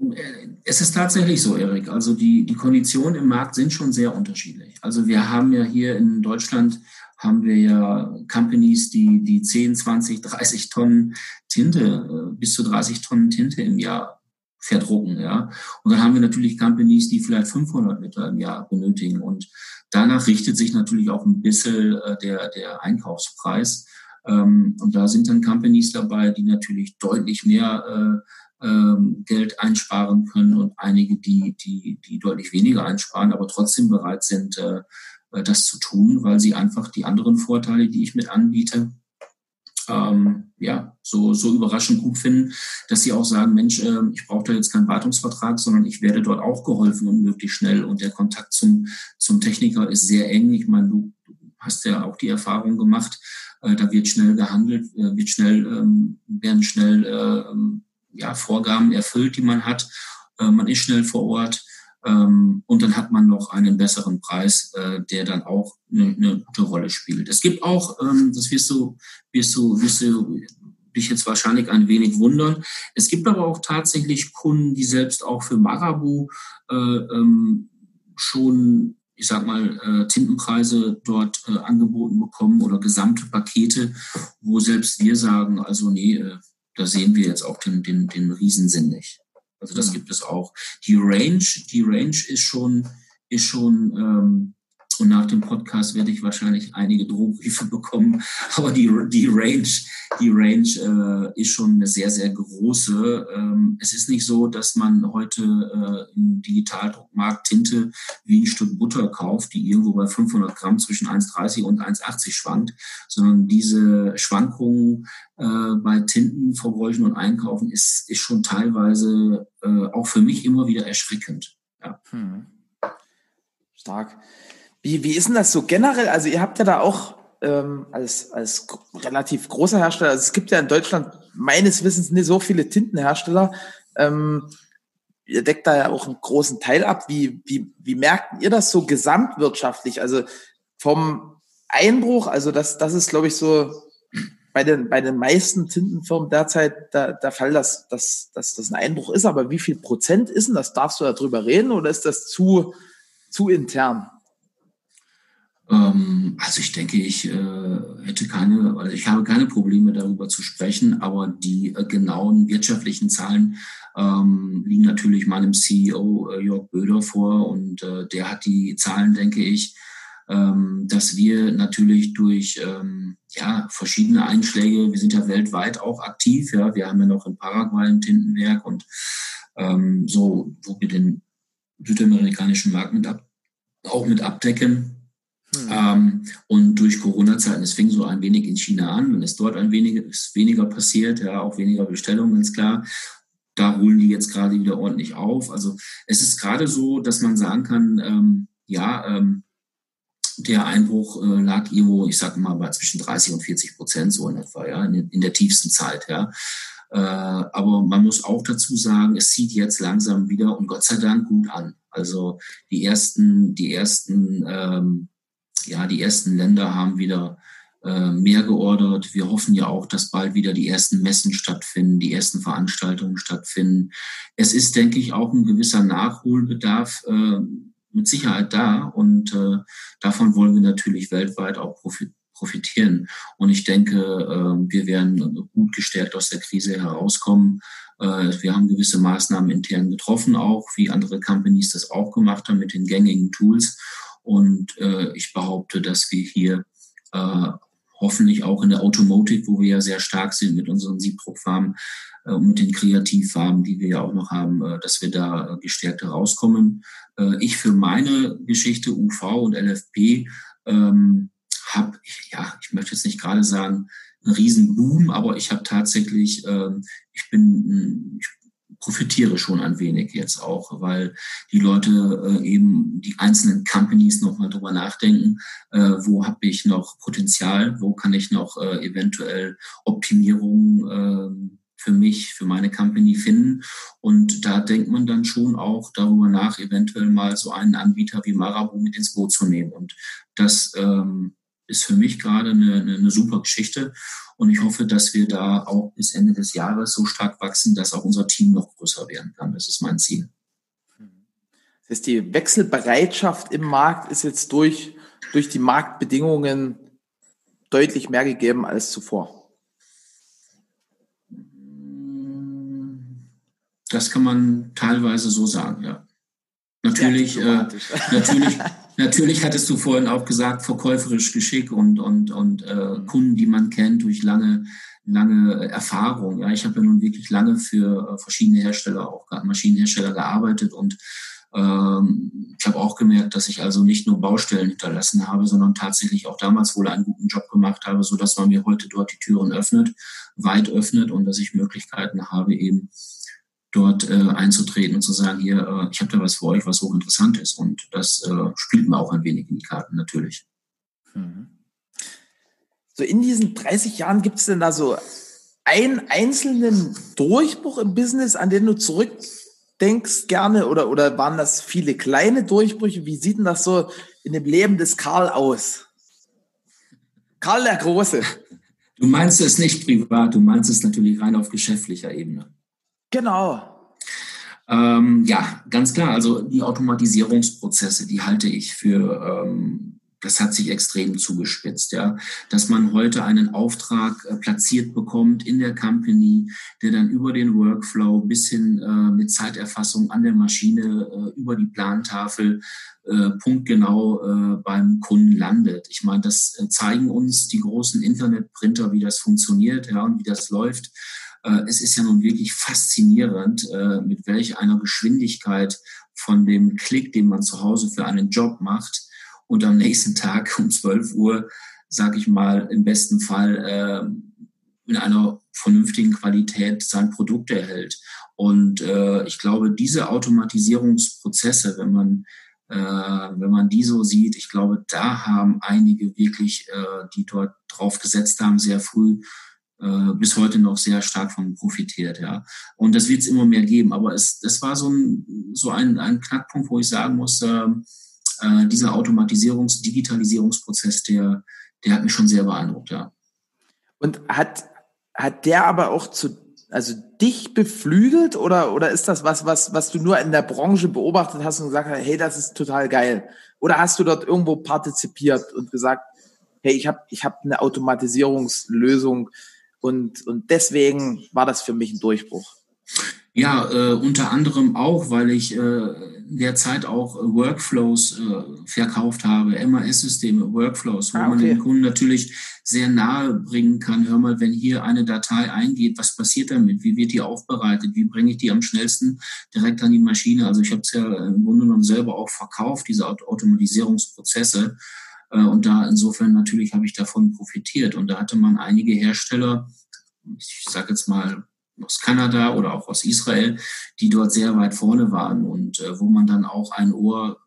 Äh, es ist tatsächlich so, Erik. Also die, die Konditionen im Markt sind schon sehr unterschiedlich. Also wir haben ja hier in Deutschland haben wir ja Companies, die, die 10, 20, 30 Tonnen Tinte, äh, bis zu 30 Tonnen Tinte im Jahr verdrucken, ja. Und dann haben wir natürlich Companies, die vielleicht 500 Liter im Jahr benötigen. Und danach richtet sich natürlich auch ein bisschen äh, der, der Einkaufspreis. Ähm, und da sind dann Companies dabei, die natürlich deutlich mehr äh, ähm, Geld einsparen können und einige, die, die, die deutlich weniger einsparen, aber trotzdem bereit sind, das zu tun, weil sie einfach die anderen Vorteile, die ich mit anbiete, ähm, ja, so, so überraschend gut finden, dass sie auch sagen, Mensch, äh, ich brauche da jetzt keinen Wartungsvertrag, sondern ich werde dort auch geholfen und möglichst schnell. Und der Kontakt zum, zum Techniker ist sehr eng. Ich meine, du, hast ja auch die Erfahrung gemacht, äh, da wird schnell gehandelt, äh, wird schnell, ähm, werden schnell äh, ja, Vorgaben erfüllt, die man hat. Äh, man ist schnell vor Ort. Ähm, und dann hat man noch einen besseren Preis, äh, der dann auch eine, eine gute Rolle spielt. Es gibt auch, ähm, das wirst du, wirst du, wirst du dich jetzt wahrscheinlich ein wenig wundern. Es gibt aber auch tatsächlich Kunden, die selbst auch für Marabu äh, ähm, schon, ich sag mal, äh, Tintenpreise dort äh, angeboten bekommen oder gesamte Pakete, wo selbst wir sagen, also nee, äh, da sehen wir jetzt auch den, den, den Riesensinn nicht. Also das ja. gibt es auch. Die Range, die Range ist schon, ist schon, ähm, und nach dem Podcast werde ich wahrscheinlich einige Drohbriefe bekommen. Aber die, die Range, die Range äh, ist schon eine sehr, sehr große. Ähm, es ist nicht so, dass man heute äh, im Digitaldruckmarkt Tinte wie ein Stück Butter kauft, die irgendwo bei 500 Gramm zwischen 1,30 und 1,80 schwankt, sondern diese Schwankungen äh, bei Tintenverbräuchen und Einkaufen ist, ist schon teilweise äh, auch für mich immer wieder erschreckend. Ja. Hm. Stark. Wie, wie ist denn das so generell? Also ihr habt ja da auch ähm, als, als relativ großer Hersteller, also es gibt ja in Deutschland meines Wissens nicht so viele Tintenhersteller. Ähm, ihr deckt da ja auch einen großen Teil ab. Wie, wie, wie merkt ihr das so gesamtwirtschaftlich? Also vom Einbruch, also das, das ist, glaube ich, so bei den, bei den meisten Tintenfirmen derzeit der, der Fall, dass, dass, dass das ein Einbruch ist. Aber wie viel Prozent ist denn das? Darfst du darüber reden oder ist das zu, zu intern? Ähm, also ich denke, ich äh, hätte keine, also ich habe keine Probleme darüber zu sprechen, aber die äh, genauen wirtschaftlichen Zahlen ähm, liegen natürlich meinem CEO äh, Jörg Böder vor und äh, der hat die Zahlen, denke ich, ähm, dass wir natürlich durch ähm, ja, verschiedene Einschläge, wir sind ja weltweit auch aktiv, ja, wir haben ja noch in Paraguay ein Tintenwerk und ähm, so, wo wir den südamerikanischen Markt mit ab, auch mit abdecken. Hm. Ähm, und durch Corona-Zeiten, es fing so ein wenig in China an und ist dort ein wenig ist weniger passiert, ja, auch weniger Bestellungen, ganz klar. Da holen die jetzt gerade wieder ordentlich auf. Also es ist gerade so, dass man sagen kann, ähm, ja, ähm, der Einbruch äh, lag irgendwo, ich sage mal, bei zwischen 30 und 40 Prozent so in etwa, ja, in, in der tiefsten Zeit, ja. Äh, aber man muss auch dazu sagen, es zieht jetzt langsam wieder und Gott sei Dank gut an. Also die ersten, die ersten, ähm, ja, die ersten Länder haben wieder äh, mehr geordert. Wir hoffen ja auch, dass bald wieder die ersten Messen stattfinden, die ersten Veranstaltungen stattfinden. Es ist, denke ich, auch ein gewisser Nachholbedarf äh, mit Sicherheit da und äh, davon wollen wir natürlich weltweit auch profitieren profitieren. Und ich denke, ähm, wir werden gut gestärkt aus der Krise herauskommen. Äh, wir haben gewisse Maßnahmen intern getroffen, auch wie andere Companies das auch gemacht haben mit den gängigen Tools. Und äh, ich behaupte, dass wir hier äh, hoffentlich auch in der Automotive, wo wir ja sehr stark sind mit unseren Siebdruckfarben und mit den Kreativfarben, die wir ja auch noch haben, dass wir da gestärkt herauskommen. Ich für meine Geschichte UV und LFP ähm, habe, ja, ich möchte jetzt nicht gerade sagen, einen Riesenboom, aber ich habe tatsächlich, ähm, ich bin, ich profitiere schon ein wenig jetzt auch, weil die Leute äh, eben die einzelnen Companies nochmal drüber nachdenken, äh, wo habe ich noch Potenzial, wo kann ich noch äh, eventuell Optimierungen äh, für mich, für meine Company finden. Und da denkt man dann schon auch darüber nach, eventuell mal so einen Anbieter wie Marabu mit ins Boot zu nehmen. Und das ähm, ist für mich gerade eine, eine super Geschichte. Und ich hoffe, dass wir da auch bis Ende des Jahres so stark wachsen, dass auch unser Team noch größer werden kann. Das ist mein Ziel. Das heißt, die Wechselbereitschaft im Markt ist jetzt durch, durch die Marktbedingungen deutlich mehr gegeben als zuvor. Das kann man teilweise so sagen, ja. Natürlich, äh, natürlich, natürlich hattest du vorhin auch gesagt, verkäuferisch Geschick und, und, und äh, mhm. Kunden, die man kennt durch lange, lange Erfahrung. Ja, ich habe ja nun wirklich lange für äh, verschiedene Hersteller, auch Maschinenhersteller gearbeitet und ähm, ich habe auch gemerkt, dass ich also nicht nur Baustellen hinterlassen habe, sondern tatsächlich auch damals wohl einen guten Job gemacht habe, so dass man mir heute dort die Türen öffnet, weit öffnet und dass ich Möglichkeiten habe, eben dort äh, einzutreten und zu sagen, hier, äh, ich habe da was für euch, was hochinteressant ist. Und das äh, spielt mir auch ein wenig in die Karten, natürlich. Mhm. So in diesen 30 Jahren gibt es denn da so einen einzelnen Durchbruch im Business, an den du zurückdenkst gerne? Oder, oder waren das viele kleine Durchbrüche? Wie sieht denn das so in dem Leben des Karl aus? Karl der Große. Du meinst es nicht privat, du meinst es natürlich rein auf geschäftlicher Ebene. Genau. Ähm, ja, ganz klar. Also die Automatisierungsprozesse, die halte ich für, ähm, das hat sich extrem zugespitzt, ja. Dass man heute einen Auftrag äh, platziert bekommt in der Company, der dann über den Workflow bis hin äh, mit Zeiterfassung an der Maschine, äh, über die Plantafel, äh, punktgenau äh, beim Kunden landet. Ich meine, das äh, zeigen uns die großen Internetprinter, wie das funktioniert, ja, und wie das läuft. Äh, es ist ja nun wirklich faszinierend, äh, mit welch einer Geschwindigkeit von dem Klick, den man zu Hause für einen Job macht und am nächsten Tag um 12 Uhr, sage ich mal, im besten Fall äh, in einer vernünftigen Qualität sein Produkt erhält. Und ich glaube, diese Automatisierungsprozesse, wenn man wenn man die so sieht, ich glaube, da haben einige wirklich, die dort drauf gesetzt haben, sehr früh äh, bis heute noch sehr stark von profitiert, ja. Und das wird es immer mehr geben. Aber es, das war so ein, so ein, ein Knackpunkt, wo ich sagen muss, äh, äh, dieser Automatisierungs-, Digitalisierungsprozess, der, der hat mich schon sehr beeindruckt, ja. Und hat, hat der aber auch zu, also dich beflügelt oder, oder ist das was, was, was du nur in der Branche beobachtet hast und gesagt hast, hey, das ist total geil? Oder hast du dort irgendwo partizipiert und gesagt, hey, ich habe ich hab eine Automatisierungslösung und, und deswegen war das für mich ein Durchbruch? Ja, äh, unter anderem auch, weil ich äh, in der Zeit auch äh, Workflows äh, verkauft habe, MAS-Systeme, Workflows, wo ah, okay. man den Kunden natürlich sehr nahe bringen kann. Hör mal, wenn hier eine Datei eingeht, was passiert damit? Wie wird die aufbereitet? Wie bringe ich die am schnellsten direkt an die Maschine? Also ich habe es ja im Grunde genommen selber auch verkauft, diese Automatisierungsprozesse. Äh, und da insofern natürlich habe ich davon profitiert. Und da hatte man einige Hersteller, ich sage jetzt mal aus Kanada oder auch aus Israel, die dort sehr weit vorne waren und äh, wo man dann auch ein Ohr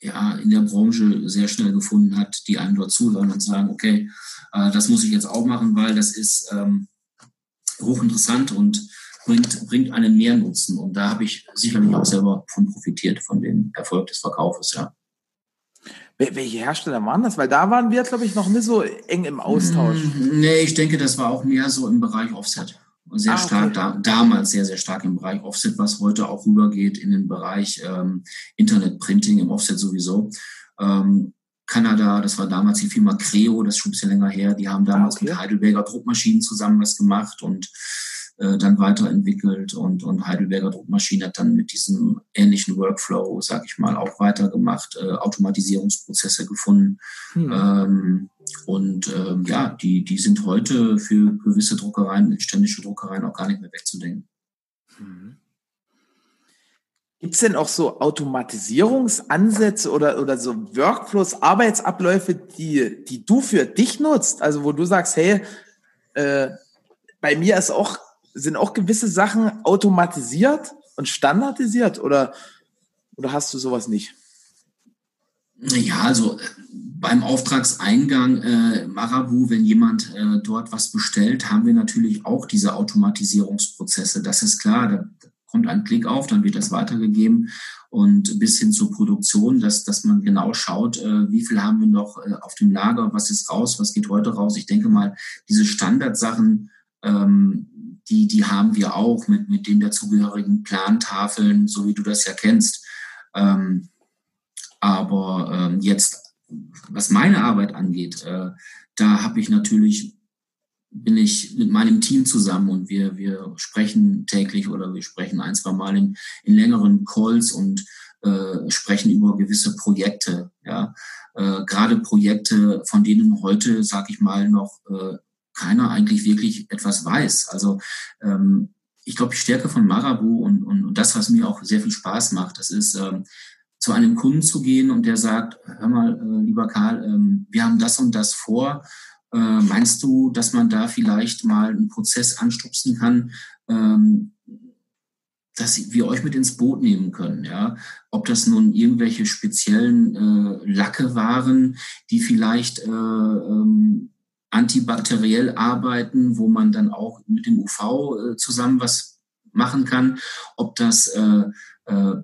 ja, in der Branche sehr schnell gefunden hat, die einem dort zuhören und sagen, okay, äh, das muss ich jetzt auch machen, weil das ist ähm, hochinteressant und bringt, bringt einen Mehrnutzen. Und da habe ich sicherlich auch selber von profitiert, von dem Erfolg des Verkaufes, ja. Welche Hersteller waren das? Weil da waren wir, glaube ich, noch nicht so eng im Austausch. Nee, ich denke, das war auch mehr so im Bereich Offset sehr ah, okay. stark, da, damals sehr, sehr stark im Bereich Offset, was heute auch rübergeht in den Bereich ähm, Internetprinting im Offset sowieso. Ähm, Kanada, das war damals die Firma Creo, das ist schon ein bisschen länger her, die haben damals ah, okay. mit Heidelberger Druckmaschinen zusammen was gemacht und äh, dann weiterentwickelt und, und Heidelberger Druckmaschine hat dann mit diesem ähnlichen Workflow, sag ich mal, auch weitergemacht, äh, Automatisierungsprozesse gefunden. Hm. Ähm, und ähm, ja, die, die sind heute für gewisse Druckereien, mittelständische Druckereien auch gar nicht mehr wegzudenken. Hm. Gibt es denn auch so Automatisierungsansätze oder, oder so Workflows, Arbeitsabläufe, die, die du für dich nutzt? Also wo du sagst, hey, äh, bei mir ist auch sind auch gewisse Sachen automatisiert und standardisiert oder, oder hast du sowas nicht? Ja, also äh, beim Auftragseingang äh, Marabu, wenn jemand äh, dort was bestellt, haben wir natürlich auch diese Automatisierungsprozesse. Das ist klar, da kommt ein Klick auf, dann wird das weitergegeben und bis hin zur Produktion, dass, dass man genau schaut, äh, wie viel haben wir noch äh, auf dem Lager, was ist raus, was geht heute raus. Ich denke mal, diese Standardsachen ähm, die, die haben wir auch mit, mit den dazugehörigen Plantafeln, so wie du das ja kennst. Ähm, aber ähm, jetzt, was meine Arbeit angeht, äh, da habe ich natürlich, bin ich mit meinem Team zusammen und wir, wir sprechen täglich oder wir sprechen ein, zwei Mal in, in längeren Calls und äh, sprechen über gewisse Projekte. Ja, äh, gerade Projekte, von denen heute, sag ich mal, noch äh, keiner eigentlich wirklich etwas weiß. Also ähm, ich glaube, die Stärke von Marabu und, und, und das, was mir auch sehr viel Spaß macht, das ist ähm, zu einem Kunden zu gehen und der sagt, hör mal, äh, lieber Karl, ähm, wir haben das und das vor. Äh, meinst du, dass man da vielleicht mal einen Prozess anstupsen kann, ähm, dass wir euch mit ins Boot nehmen können, ja. Ob das nun irgendwelche speziellen äh, Lacke waren, die vielleicht äh, ähm, antibakteriell arbeiten, wo man dann auch mit dem UV äh, zusammen was machen kann. Ob das äh, äh,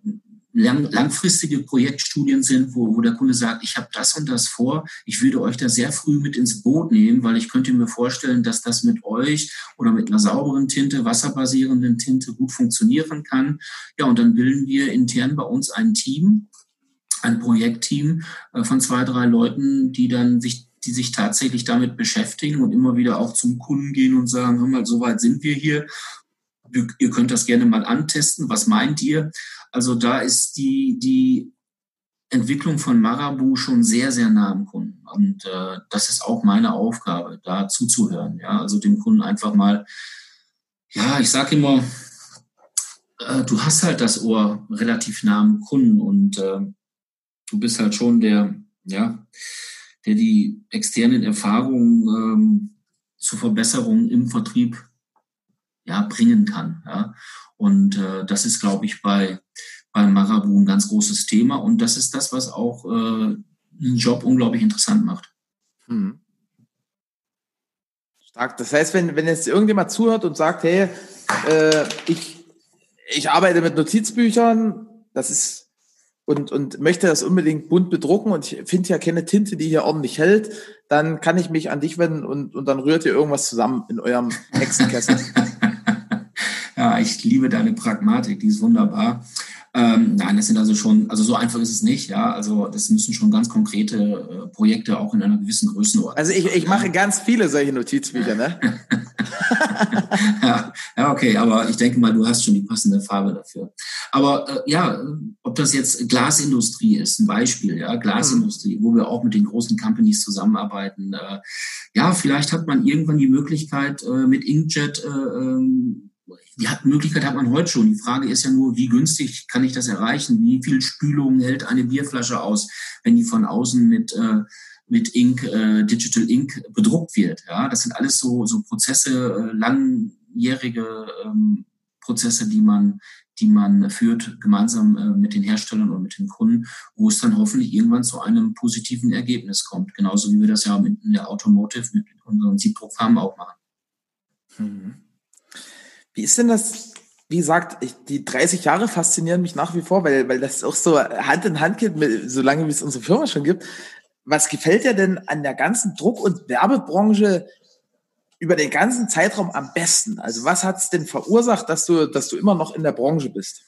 lang, langfristige Projektstudien sind, wo, wo der Kunde sagt, ich habe das und das vor, ich würde euch da sehr früh mit ins Boot nehmen, weil ich könnte mir vorstellen, dass das mit euch oder mit einer sauberen Tinte, wasserbasierenden Tinte gut funktionieren kann. Ja, und dann bilden wir intern bei uns ein Team, ein Projektteam von zwei, drei Leuten, die dann sich die sich tatsächlich damit beschäftigen und immer wieder auch zum Kunden gehen und sagen, hör mal, so weit sind wir hier. Ihr könnt das gerne mal antesten. Was meint ihr? Also da ist die, die Entwicklung von Marabu schon sehr, sehr nah am Kunden. Und äh, das ist auch meine Aufgabe, da zuzuhören. Ja, also dem Kunden einfach mal, ja, ich sage immer, äh, du hast halt das Ohr relativ nah am Kunden und äh, du bist halt schon der, ja, der die externen Erfahrungen ähm, zur Verbesserung im Vertrieb ja, bringen kann. Ja. Und äh, das ist, glaube ich, bei, bei Marabu ein ganz großes Thema. Und das ist das, was auch äh, einen Job unglaublich interessant macht. Hm. Stark. Das heißt, wenn, wenn jetzt irgendjemand zuhört und sagt, hey, äh, ich, ich arbeite mit Notizbüchern, das ist und, und möchte das unbedingt bunt bedrucken und ich finde ja keine Tinte, die hier ordentlich hält, dann kann ich mich an dich wenden und, und dann rührt ihr irgendwas zusammen in eurem Hexenkessel. Ja, ich liebe deine Pragmatik, die ist wunderbar. Ähm, nein, das sind also schon, also so einfach ist es nicht, ja. Also das müssen schon ganz konkrete äh, Projekte auch in einer gewissen Größenordnung. Also ich, ich mache ganz viele solche Notizbücher, ne? ja, ja, okay, aber ich denke mal, du hast schon die passende Farbe dafür. Aber äh, ja, ob das jetzt Glasindustrie ist, ein Beispiel, ja, Glasindustrie, wo wir auch mit den großen Companies zusammenarbeiten. Äh, ja, vielleicht hat man irgendwann die Möglichkeit, äh, mit Inkjet äh, ähm, die Möglichkeit hat man heute schon. Die Frage ist ja nur, wie günstig kann ich das erreichen? Wie viel Spülung hält eine Bierflasche aus, wenn die von außen mit, äh, mit Ink, äh, Digital Ink bedruckt wird? Ja, das sind alles so, so Prozesse, äh, langjährige ähm, Prozesse, die man, die man führt, gemeinsam äh, mit den Herstellern und mit den Kunden, wo es dann hoffentlich irgendwann zu einem positiven Ergebnis kommt. Genauso wie wir das ja in der Automotive mit unseren Siebdruckfarmen auch machen. Mhm. Wie ist denn das? Wie gesagt, ich, die 30 Jahre faszinieren mich nach wie vor, weil, weil das auch so Hand in Hand geht, mit, solange wie es unsere Firma schon gibt. Was gefällt dir denn an der ganzen Druck- und Werbebranche über den ganzen Zeitraum am besten? Also was hat es denn verursacht, dass du, dass du immer noch in der Branche bist?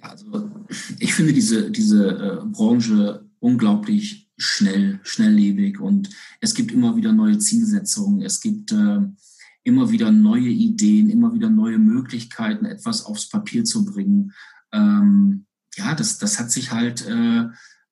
Also ich finde diese, diese äh, Branche unglaublich schnell, schnelllebig und es gibt immer wieder neue Zielsetzungen. Es gibt äh, immer wieder neue Ideen, immer wieder neue Möglichkeiten, etwas aufs Papier zu bringen. Ähm, ja, das, das hat sich halt äh,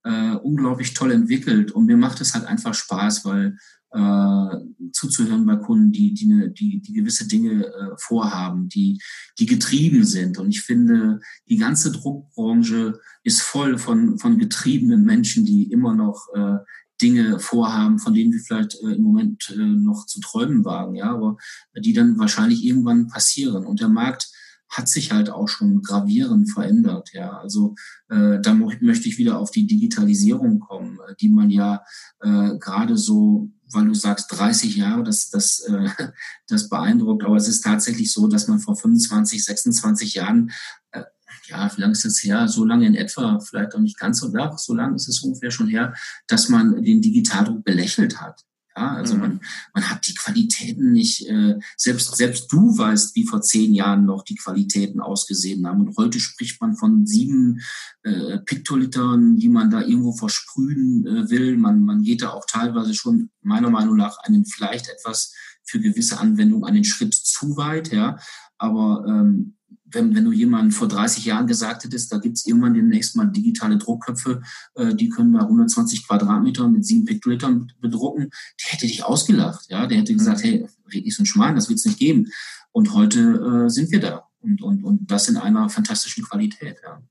äh, unglaublich toll entwickelt und mir macht es halt einfach Spaß, weil äh, zuzuhören bei Kunden, die, die, die, die gewisse Dinge äh, vorhaben, die, die getrieben sind. Und ich finde, die ganze Druckbranche ist voll von, von getriebenen Menschen, die immer noch äh, Dinge vorhaben, von denen wir vielleicht äh, im Moment äh, noch zu träumen wagen, ja, aber die dann wahrscheinlich irgendwann passieren. Und der Markt hat sich halt auch schon gravierend verändert, ja. Also äh, da möchte ich wieder auf die Digitalisierung kommen, äh, die man ja äh, gerade so, weil du sagst 30 Jahre, das, das, äh, das beeindruckt, aber es ist tatsächlich so, dass man vor 25, 26 Jahren äh, ja, wie lange ist das her? So lange in etwa, vielleicht auch nicht ganz so lang, so lange ist es ungefähr schon her, dass man den Digitaldruck belächelt hat. Ja, also mhm. man, man hat die Qualitäten nicht, äh, selbst, selbst du weißt, wie vor zehn Jahren noch die Qualitäten ausgesehen haben. Und heute spricht man von sieben äh, Piktolitern, die man da irgendwo versprühen äh, will. Man, man geht da auch teilweise schon meiner Meinung nach einen vielleicht etwas für gewisse Anwendungen einen Schritt zu weit, ja. Aber ähm, wenn, wenn du jemanden vor 30 Jahren gesagt hättest, da gibt's irgendwann demnächst mal digitale Druckköpfe, äh, die können bei 120 Quadratmetern mit sieben Piktolitern bedrucken, der hätte dich ausgelacht. Ja, der hätte gesagt, hey, red nicht so ein Schmarrn, das wird's nicht geben. Und heute äh, sind wir da und, und, und das in einer fantastischen Qualität. Ja.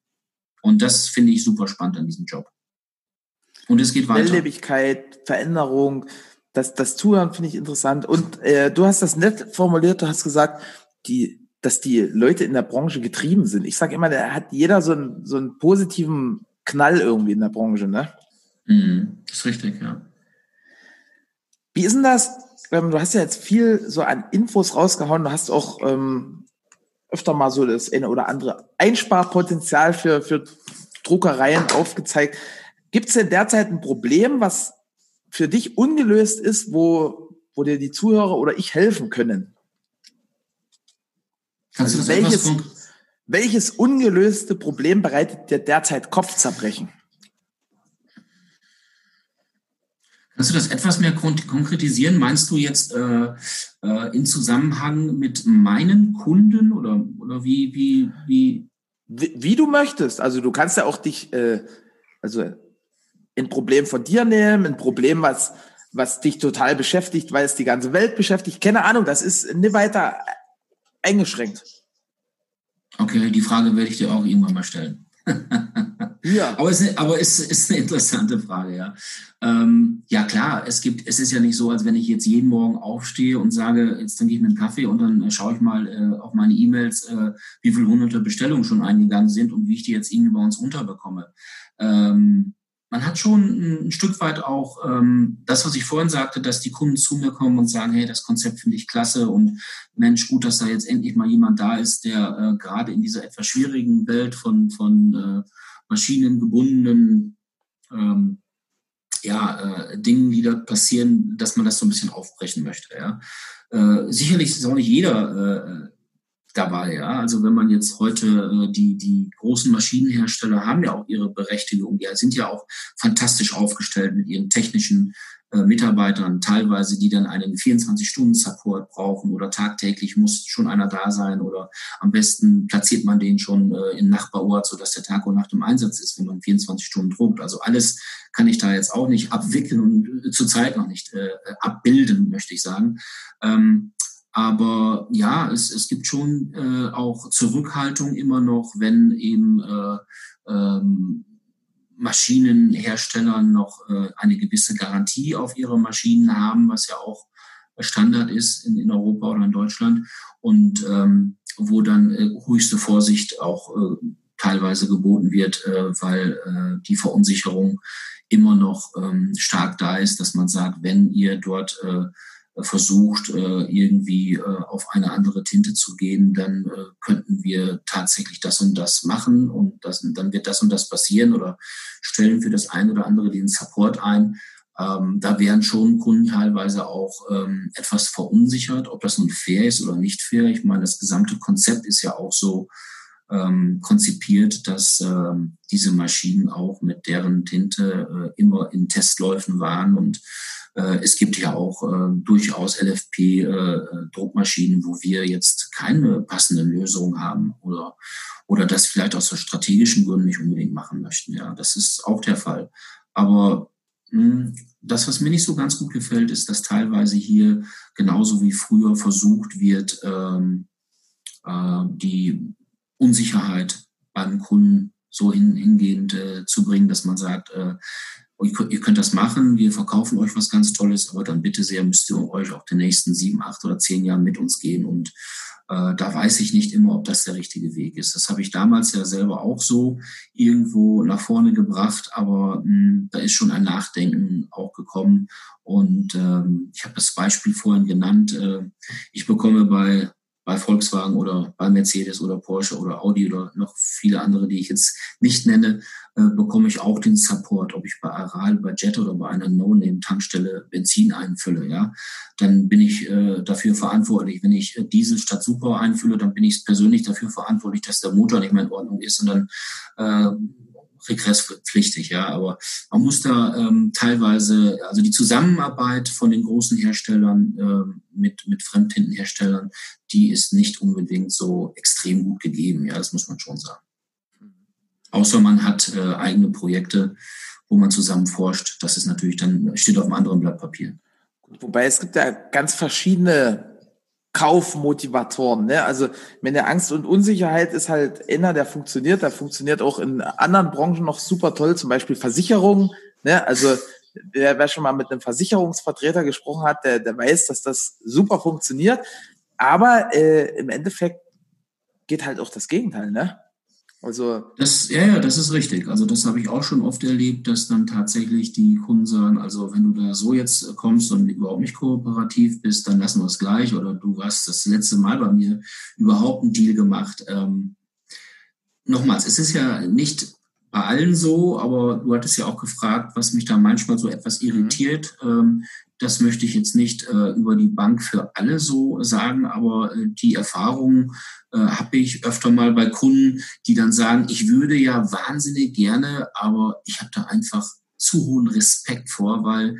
Und das finde ich super spannend an diesem Job. Und es geht weiter. Schnelllebigkeit, Veränderung, das, das Zuhören finde ich interessant. Und äh, du hast das nett formuliert, du hast gesagt, die dass die Leute in der Branche getrieben sind. Ich sage immer, da hat jeder so einen, so einen positiven Knall irgendwie in der Branche, ne? Mhm, ist richtig, ja. Wie ist denn das? Ähm, du hast ja jetzt viel so an Infos rausgehauen. Du hast auch ähm, öfter mal so das eine oder andere Einsparpotenzial für, für Druckereien aufgezeigt. Gibt es denn derzeit ein Problem, was für dich ungelöst ist, wo, wo dir die Zuhörer oder ich helfen können? Kannst also welches, welches ungelöste Problem bereitet dir derzeit Kopfzerbrechen? Kannst du das etwas mehr konkretisieren? Meinst du jetzt äh, äh, in Zusammenhang mit meinen Kunden oder, oder wie, wie, wie? wie? Wie du möchtest. Also du kannst ja auch dich, äh, also ein Problem von dir nehmen, ein Problem, was, was dich total beschäftigt, weil es die ganze Welt beschäftigt. Keine Ahnung, das ist nicht weiter eingeschränkt. Okay, die Frage werde ich dir auch irgendwann mal stellen. ja. Aber es ist, aber es ist eine interessante Frage, ja. Ähm, ja, klar, es gibt, es ist ja nicht so, als wenn ich jetzt jeden Morgen aufstehe und sage, jetzt trinke ich mir einen Kaffee und dann äh, schaue ich mal äh, auf meine E-Mails, äh, wie viele hunderte Bestellungen schon eingegangen sind und wie ich die jetzt irgendwie bei uns unterbekomme. Ähm, man hat schon ein Stück weit auch ähm, das, was ich vorhin sagte, dass die Kunden zu mir kommen und sagen, hey, das Konzept finde ich klasse und Mensch, gut, dass da jetzt endlich mal jemand da ist, der äh, gerade in dieser etwas schwierigen Welt von, von äh, maschinengebundenen ähm, ja, Dingen, die da passieren, dass man das so ein bisschen aufbrechen möchte. Ja. Äh, sicherlich ist auch nicht jeder äh, dabei. Ja? Also wenn man jetzt heute äh, die, die großen Maschinenhersteller haben ja auch ihre Berechtigung, die sind ja auch fantastisch aufgestellt mit ihren technischen äh, Mitarbeitern, teilweise, die dann einen 24-Stunden-Support brauchen oder tagtäglich muss schon einer da sein oder am besten platziert man den schon äh, in Nachbarort, sodass der Tag und Nacht im Einsatz ist, wenn man 24 Stunden druckt. Also alles kann ich da jetzt auch nicht abwickeln und äh, zurzeit noch nicht äh, abbilden, möchte ich sagen. Ähm, aber ja, es, es gibt schon äh, auch Zurückhaltung immer noch, wenn eben äh, ähm, Maschinenhersteller noch äh, eine gewisse Garantie auf ihre Maschinen haben, was ja auch Standard ist in, in Europa oder in Deutschland und ähm, wo dann äh, höchste Vorsicht auch äh, teilweise geboten wird, äh, weil äh, die Verunsicherung immer noch ähm, stark da ist, dass man sagt, wenn ihr dort äh, versucht, äh, irgendwie äh, auf eine andere Tinte zu gehen, dann äh, könnten wir tatsächlich das und das machen und das, dann wird das und das passieren oder stellen für das eine oder andere den Support ein. Ähm, da wären schon Kunden teilweise auch ähm, etwas verunsichert, ob das nun fair ist oder nicht fair. Ich meine, das gesamte Konzept ist ja auch so ähm, konzipiert, dass ähm, diese Maschinen auch mit deren Tinte äh, immer in Testläufen waren und äh, es gibt ja auch äh, durchaus LFP-Druckmaschinen, äh, wo wir jetzt keine passende Lösung haben oder, oder das vielleicht aus strategischen Gründen nicht unbedingt machen möchten. Ja, das ist auch der Fall. Aber mh, hm, das, was mir nicht so ganz gut gefällt, ist, dass teilweise hier genauso wie früher versucht wird, ähm, äh, die Unsicherheit beim Kunden so hin, hingehend äh, zu bringen, dass man sagt, äh, ihr könnt das machen, wir verkaufen euch was ganz Tolles, aber dann bitte sehr müsst ihr euch auch die nächsten sieben, acht oder zehn Jahre mit uns gehen. Und äh, da weiß ich nicht immer, ob das der richtige Weg ist. Das habe ich damals ja selber auch so irgendwo nach vorne gebracht, aber mh, hm, da ist schon ein Nachdenken auch gekommen. Und ähm, ich habe das Beispiel vorhin genannt. Äh, ich bekomme bei bei Volkswagen oder bei Mercedes oder Porsche oder Audi oder noch viele andere, die ich jetzt nicht nenne, äh, bekomme ich auch den Support, ob ich bei Aral, bei Jet oder bei einer No-Name-Tankstelle Benzin einfülle. Ja, dann bin ich äh, dafür verantwortlich. Wenn ich äh, Diesel statt Super einfülle, dann bin ich persönlich dafür verantwortlich, dass der Motor nicht mehr in Ordnung ist und dann äh, regresspflichtig, ja. Aber man muss da ähm, teilweise, also die Zusammenarbeit von den großen Herstellern äh, mit, mit Fremdtintenherstellern, die ist nicht unbedingt so extrem gut gegeben, ja, das muss man schon sagen. Außer man hat äh, eigene Projekte, wo man zusammen forscht. Das ist natürlich dann, steht auf einem anderen Blatt Papier. Wobei es gibt ja ganz verschiedene Kaufmotivatoren. Ne? Also meine Angst und Unsicherheit ist halt einer, der funktioniert. Der funktioniert auch in anderen Branchen noch super toll, zum Beispiel Versicherungen. Ne? Also wer, wer schon mal mit einem Versicherungsvertreter gesprochen hat, der, der weiß, dass das super funktioniert. Aber äh, im Endeffekt geht halt auch das Gegenteil. Ne? Also das, ja, ja, das ist richtig. Also das habe ich auch schon oft erlebt, dass dann tatsächlich die Kunden sagen, also wenn du da so jetzt kommst und überhaupt nicht kooperativ bist, dann lassen wir es gleich. Oder du hast das letzte Mal bei mir überhaupt einen Deal gemacht. Ähm, nochmals, es ist ja nicht bei allen so, aber du hattest ja auch gefragt, was mich da manchmal so etwas mhm. irritiert. Mhm. Das möchte ich jetzt nicht äh, über die Bank für alle so sagen, aber äh, die Erfahrung äh, habe ich öfter mal bei Kunden, die dann sagen, ich würde ja wahnsinnig gerne, aber ich habe da einfach zu hohen Respekt vor, weil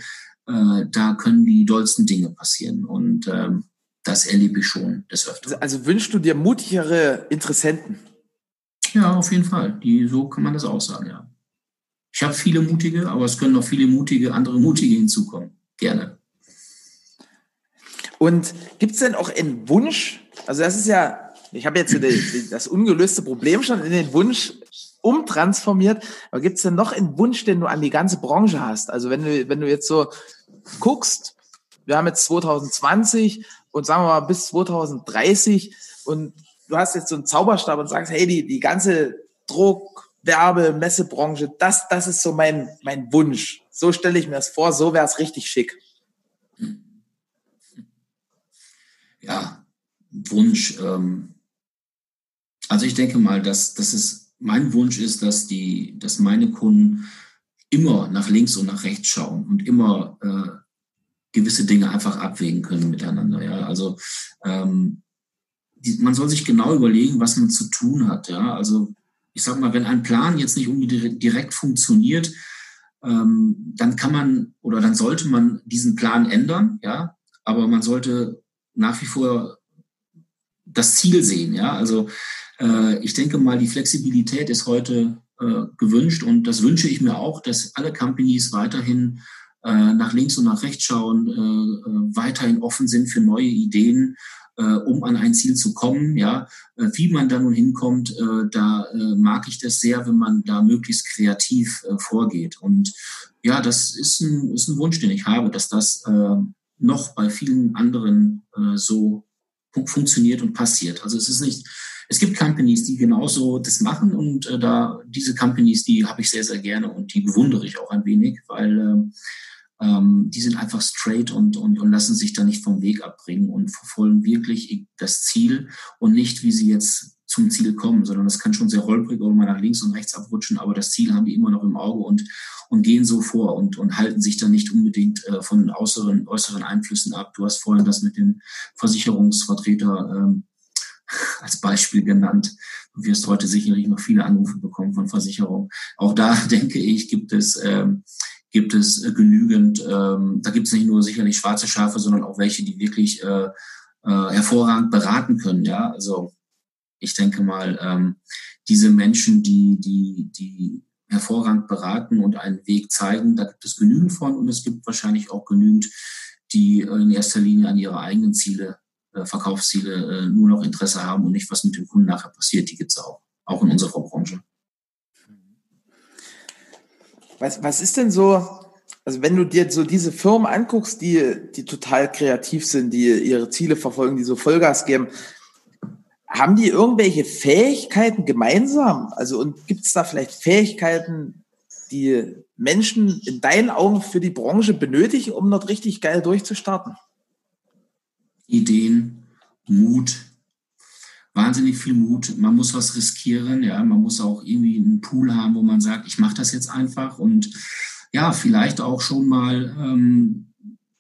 da können die dollsten Dinge passieren. Und ähm, das erlebe ich schon des Öfteren. Also, also wünschst du dir mutigere Interessenten? Ja, auf jeden Fall. Die, so kann man das auch sagen, ja. Ich habe viele mutige, aber es können noch viele mutige, andere mutige hinzukommen gerne. Und gibt es denn auch einen Wunsch? Also das ist ja, ich habe jetzt das ungelöste Problem schon in den Wunsch umtransformiert, aber gibt es denn noch einen Wunsch, den du an die ganze Branche hast? Also wenn du, wenn du jetzt so guckst, wir haben jetzt 2020 und sagen wir mal bis 2030 und du hast jetzt so einen Zauberstab und sagst, hey, die, die ganze Druck, Werbe, Messebranche, das, das ist so mein, mein Wunsch. So stelle ich mir das vor, so wäre es richtig schick. Ja, Wunsch. Ähm, also ich denke mal, dass, dass es mein Wunsch ist, dass die, dass meine Kunden immer nach links und nach rechts schauen und immer äh, gewisse Dinge einfach abwägen können miteinander. Ja, also ähm, man soll sich genau überlegen, was man zu tun hat. Ja, also ich sage mal, wenn ein Plan jetzt nicht unbedingt direkt funktioniert, ähm, dann kann man oder dann sollte man diesen Plan ändern. Ja, aber man sollte nach wie vor das Ziel sehen. Ja, also äh, ich denke mal, die Flexibilität ist heute äh, gewünscht und das wünsche ich mir auch, dass alle Companies weiterhin äh, nach links und nach rechts schauen, äh, äh, weiterhin offen sind für neue Ideen, um an ein Ziel zu kommen. Ja, wie man da nun hinkommt, da mag ich das sehr, wenn man da möglichst kreativ vorgeht. Und ja, das ist ein, ist ein Wunsch, den ich habe, dass das noch bei vielen anderen so funktioniert und passiert. Also es ist nicht, es gibt Companies, die genauso das machen und äh, da diese Companies, die habe ich sehr, sehr gerne und die bewundere ich auch ein wenig, weil äh, ähm, die sind einfach straight und, und, und lassen sich da nicht vom Weg abbringen und verfolgen wirklich das Ziel und nicht, wie sie jetzt zum Ziel kommen, sondern das kann schon sehr holprig oder mal nach links und rechts abrutschen, aber das Ziel haben die immer noch im Auge und, und gehen so vor und, und halten sich da nicht unbedingt äh, von äußeren, äußeren Einflüssen ab. Du hast vorhin das mit dem Versicherungsvertreter ähm, als Beispiel genannt. Du wirst heute sicherlich noch viele Anrufe bekommen von Versicherungen. Auch da denke ich, gibt es ähm, gibt es äh, genügend, ähm, da gibt es nicht nur sicherlich schwarze Schafe, sondern auch welche, die wirklich äh, äh, hervorragend beraten können. Ja, also ich denke mal, ähm, diese Menschen, die, die, die hervorragend beraten und einen Weg zeigen, da gibt es genügend von und es gibt wahrscheinlich auch genügend, die in erster Linie an ihre eigenen Ziele, äh, Verkaufsziele äh, nur noch Interesse haben und nicht, was mit dem Kunden nachher passiert. Die gibt es auch, auch in unserer Branche. Was, was ist denn so, also wenn du dir so diese Firmen anguckst, die, die total kreativ sind, die ihre Ziele verfolgen, die so Vollgas geben, haben die irgendwelche Fähigkeiten gemeinsam? Also und gibt es da vielleicht Fähigkeiten, die Menschen in deinen Augen für die Branche benötigen, um dort richtig geil durchzustarten? Ideen, Mut, wahnsinnig viel Mut. Man muss was riskieren, ja. Man muss auch irgendwie einen Pool haben, wo man sagt, ich mache das jetzt einfach und ja, vielleicht auch schon mal, ähm,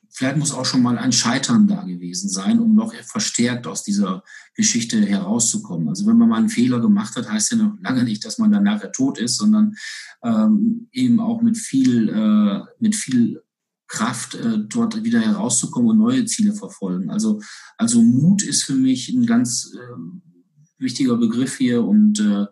vielleicht muss auch schon mal ein Scheitern da gewesen sein, um noch verstärkt aus dieser Geschichte herauszukommen. Also wenn man mal einen Fehler gemacht hat, heißt ja noch lange nicht, dass man dann nachher tot ist, sondern ähm, eben auch mit viel, äh, mit viel Kraft, äh, dort wieder herauszukommen und neue Ziele verfolgen. Also, also Mut ist für mich ein ganz äh, wichtiger Begriff hier und äh,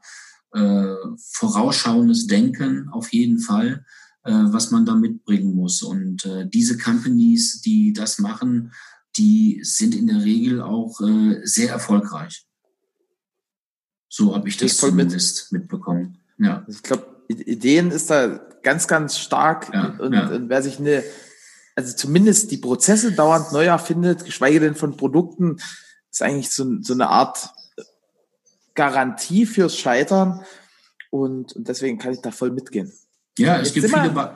äh, vorausschauendes Denken auf jeden Fall, äh, was man da mitbringen muss. Und äh, diese Companies, die das machen, die sind in der Regel auch äh, sehr erfolgreich. So habe ich das ich zumindest mit. mitbekommen. Ja. Also ich glaube, Ideen ist da ganz, ganz stark ja, und, ja. und wer sich eine also zumindest die Prozesse dauernd neu erfindet, geschweige denn von Produkten, ist eigentlich so, so eine Art Garantie fürs Scheitern. Und, und deswegen kann ich da voll mitgehen. Ja, es Jetzt gibt viele,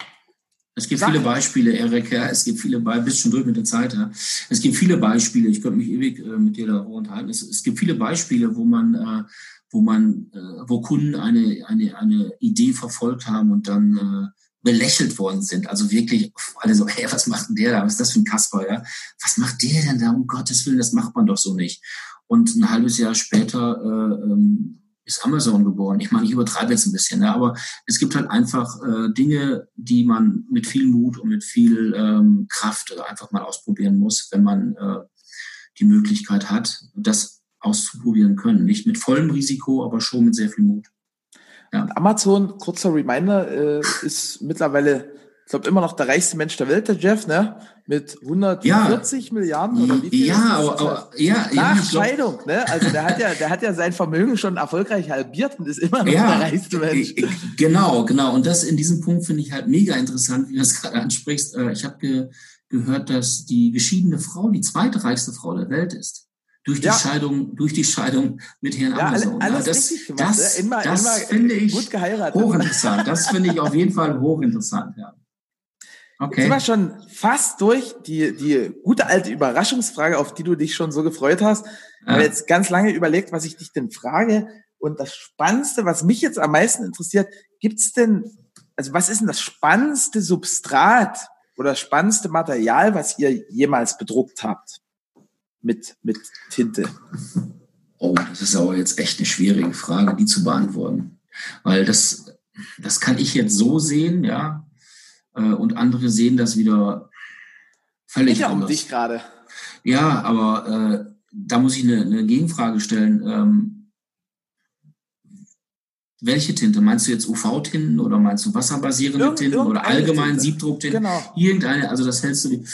es gibt viele Beispiele, Erik. Ja, es gibt viele Beispiele, bist schon durch mit der Zeit. Ja. Es gibt viele Beispiele, ich könnte mich ewig äh, mit dir darüber unterhalten. Es, es gibt viele Beispiele, wo man, äh, wo man, äh, wo Kunden eine, eine, eine Idee verfolgt haben und dann äh, belächelt worden sind. Also wirklich alle so, hey, was macht denn der da? Was ist das für ein Kasper? Ja? Was macht der denn da? Um Gottes Willen, das macht man doch so nicht. Und ein halbes Jahr später äh, ähm, ist Amazon geboren. Ich meine, ich übertreibe jetzt ein bisschen, ne? aber es gibt halt einfach äh, Dinge, die man mit viel Mut und mit viel ähm, Kraft äh, einfach mal ausprobieren muss, wenn man äh, die Möglichkeit hat, das auszuprobieren können. Nicht mit vollem Risiko, aber schon mit sehr viel Mut. Ja. Amazon, kurzer Reminder, äh, ist mittlerweile, ich glaube, immer noch der reichste Mensch der Welt, der Jeff, ne? Mit 140 ja. Milliarden oder wie viel? Ja, aber, aber ja, nach ja, Scheidung, ne? Also der hat ja, der hat ja sein Vermögen schon erfolgreich halbiert und ist immer noch ja, der reichste Mensch. Genau, genau. Und das in diesem Punkt finde ich halt mega interessant, wie du das gerade ansprichst. Äh, ich habe ge gehört, dass die geschiedene Frau die zweite reichste Frau der Welt ist durch die ja. Scheidung, durch die Scheidung mit Herrn ja, Amazon. Alles, alles das, gemacht, das, ne? immer, das immer finde ich gut geheiratet. hochinteressant. Das finde ich auf jeden Fall hochinteressant. Ja. Okay. Jetzt sind wir schon fast durch die, die gute alte Überraschungsfrage, auf die du dich schon so gefreut hast. Ich habe jetzt ganz lange überlegt, was ich dich denn frage. Und das Spannendste, was mich jetzt am meisten interessiert, gibt es denn also was ist denn das spannendste Substrat oder das spannendste Material, was ihr jemals bedruckt habt mit, mit Tinte? Oh, das ist aber jetzt echt eine schwierige Frage, die zu beantworten. Weil das, das kann ich jetzt so sehen, ja. Äh, und andere sehen das wieder völlig ja anders. dich gerade. Ja, aber äh, da muss ich eine, eine Gegenfrage stellen. Ähm, welche Tinte? Meinst du jetzt UV-Tinten oder meinst du wasserbasierende Irgend, Tinten oder allgemein Tinte. Siebdrucktinten? Genau. Irgendeine, also das hältst du die.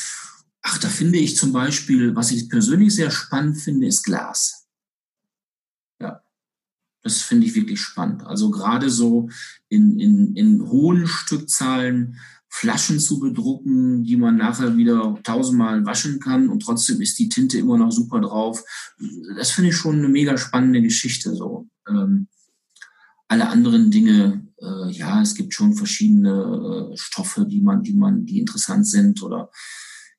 Ach, da finde ich zum Beispiel, was ich persönlich sehr spannend finde, ist Glas. Ja. Das finde ich wirklich spannend. Also gerade so in, in, in hohen Stückzahlen Flaschen zu bedrucken, die man nachher wieder tausendmal waschen kann und trotzdem ist die Tinte immer noch super drauf. Das finde ich schon eine mega spannende Geschichte so. Ähm, alle anderen Dinge, äh, ja, es gibt schon verschiedene äh, Stoffe, die man, die man, die interessant sind oder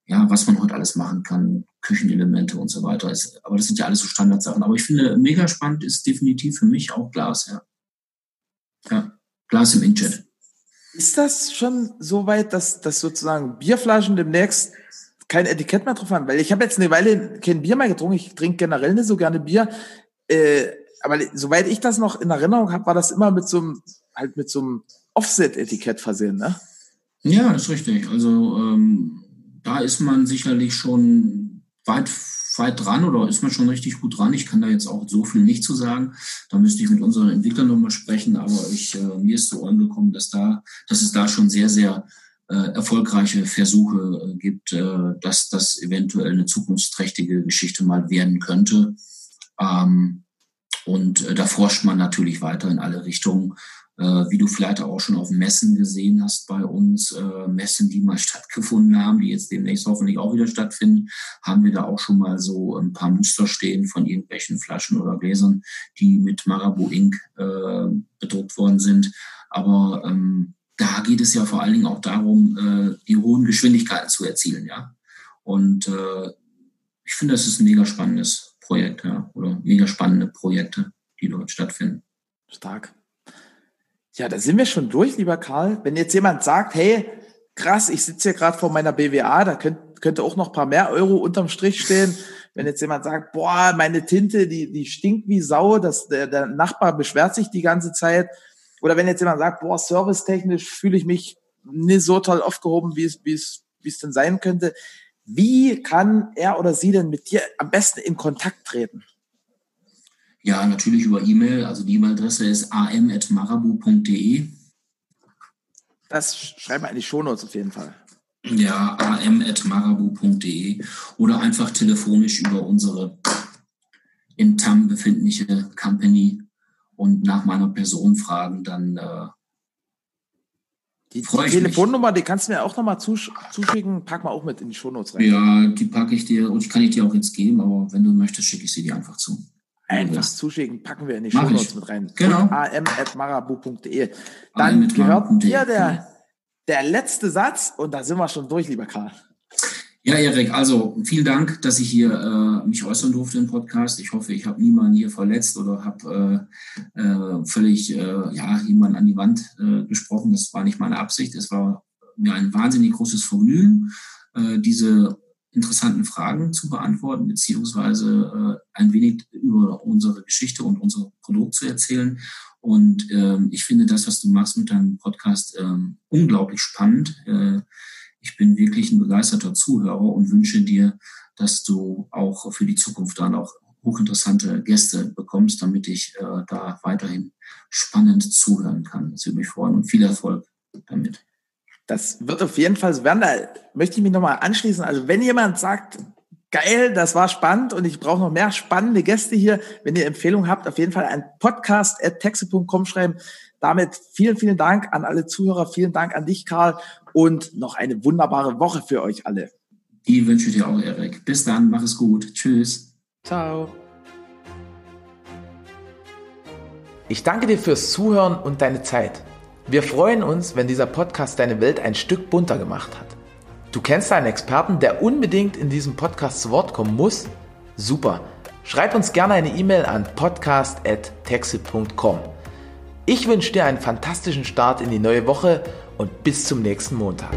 ja, was man heute alles machen kann, Küchenelemente und so weiter. Ist, aber das sind ja alles so Standardsachen. Aber ich finde, mega spannend ist definitiv für mich auch Glas, ja. Ja, Glas im Inkjet. Ist das schon so weit, dass, dass sozusagen Bierflaschen demnächst kein Etikett mehr drauf haben? Weil ich habe jetzt eine Weile kein Bier mehr getrunken. Ich trinke generell nicht so gerne Bier. Äh, aber soweit ich das noch in Erinnerung habe, war das immer mit so einem, halt mit so einem Offset-Etikett versehen, ne? Ja, ist richtig. Also ähm, da ist man sicherlich schon weit, weit dran oder ist man schon richtig gut dran. Ich kann da jetzt auch so viel nicht zu sagen. Da müsste ich mit unseren Entwicklern nochmal sprechen, aber ich, äh, mir ist zu Ohren gekommen, dass da, dass es da schon sehr, sehr äh, erfolgreiche Versuche äh, gibt, äh, dass das eventuell eine zukunftsträchtige Geschichte mal werden könnte. Ähm, und äh, da forscht man natürlich weiter in alle Richtungen. Äh, wie du vielleicht auch schon auf Messen gesehen hast bei uns, äh, Messen, die mal stattgefunden haben, die jetzt demnächst hoffentlich auch wieder stattfinden, haben wir da auch schon mal so ein paar Muster stehen von irgendwelchen Flaschen oder Gläsern, die mit Marabou Ink äh, bedruckt worden sind. Aber ähm, da geht es ja vor allen Dingen auch darum, äh, die hohen Geschwindigkeiten zu erzielen, ja. Und äh, ich finde, das ist ein mega spannendes Projekt, ja, oder mega spannende Projekte, die dort stattfinden. Stark. Ja, da sind wir schon durch, lieber Karl. Wenn jetzt jemand sagt, hey, krass, ich sitze hier gerade vor meiner BWA, da könnt, könnte auch noch paar mehr Euro unterm Strich stehen. Wenn jetzt jemand sagt, boah, meine Tinte, die, die stinkt wie Sau, das, der, der Nachbar beschwert sich die ganze Zeit. Oder wenn jetzt jemand sagt, boah, servicetechnisch fühle ich mich nicht so toll aufgehoben, wie es, wie es, wie es denn sein könnte. Wie kann er oder sie denn mit dir am besten in Kontakt treten? Ja, natürlich über E-Mail. Also die E-Mail-Adresse ist am.marabu.de. Das schreiben wir in die Shownotes auf jeden Fall. Ja, am.marabu.de oder einfach telefonisch über unsere in TAM befindliche Company und nach meiner Person fragen, dann äh, die, die Telefonnummer, mich. die kannst du mir auch nochmal zusch zuschicken, pack mal auch mit in die Shownotes rein. Ja, die packe ich dir und die kann ich dir auch jetzt geben, aber wenn du möchtest, schicke ich sie dir einfach zu. Einfach zuschicken, packen wir in die Shownotes mit rein. Genau. am.marabu.de. Dann gehört dir der, der letzte Satz und da sind wir schon durch, lieber Karl. Ja, Erik, also vielen Dank, dass ich hier äh, mich äußern durfte im Podcast. Ich hoffe, ich habe niemanden hier verletzt oder habe äh, äh, völlig äh, ja, jemanden an die Wand äh, gesprochen. Das war nicht meine Absicht. Es war mir ein wahnsinnig großes Vergnügen, äh, diese interessanten Fragen zu beantworten, beziehungsweise äh, ein wenig über unsere Geschichte und unser Produkt zu erzählen. Und ähm, ich finde das, was du machst mit deinem Podcast, ähm, unglaublich spannend. Äh, ich bin wirklich ein begeisterter Zuhörer und wünsche dir, dass du auch für die Zukunft dann auch hochinteressante Gäste bekommst, damit ich äh, da weiterhin spannend zuhören kann. Das würde mich freuen und viel Erfolg damit. Das wird auf jeden Fall so werden. Da möchte ich mich nochmal anschließen. Also wenn jemand sagt, geil, das war spannend und ich brauche noch mehr spannende Gäste hier, wenn ihr Empfehlungen habt, auf jeden Fall ein Podcast at texe.com schreiben. Damit vielen, vielen Dank an alle Zuhörer. Vielen Dank an dich, Karl. Und noch eine wunderbare Woche für euch alle. Die wünsche ich dir auch, Erik. Bis dann, mach es gut. Tschüss. Ciao. Ich danke dir fürs Zuhören und deine Zeit. Wir freuen uns, wenn dieser Podcast deine Welt ein Stück bunter gemacht hat. Du kennst einen Experten, der unbedingt in diesem Podcast zu Wort kommen muss? Super. Schreib uns gerne eine E-Mail an podcast.texit.com. Ich wünsche dir einen fantastischen Start in die neue Woche und bis zum nächsten Montag.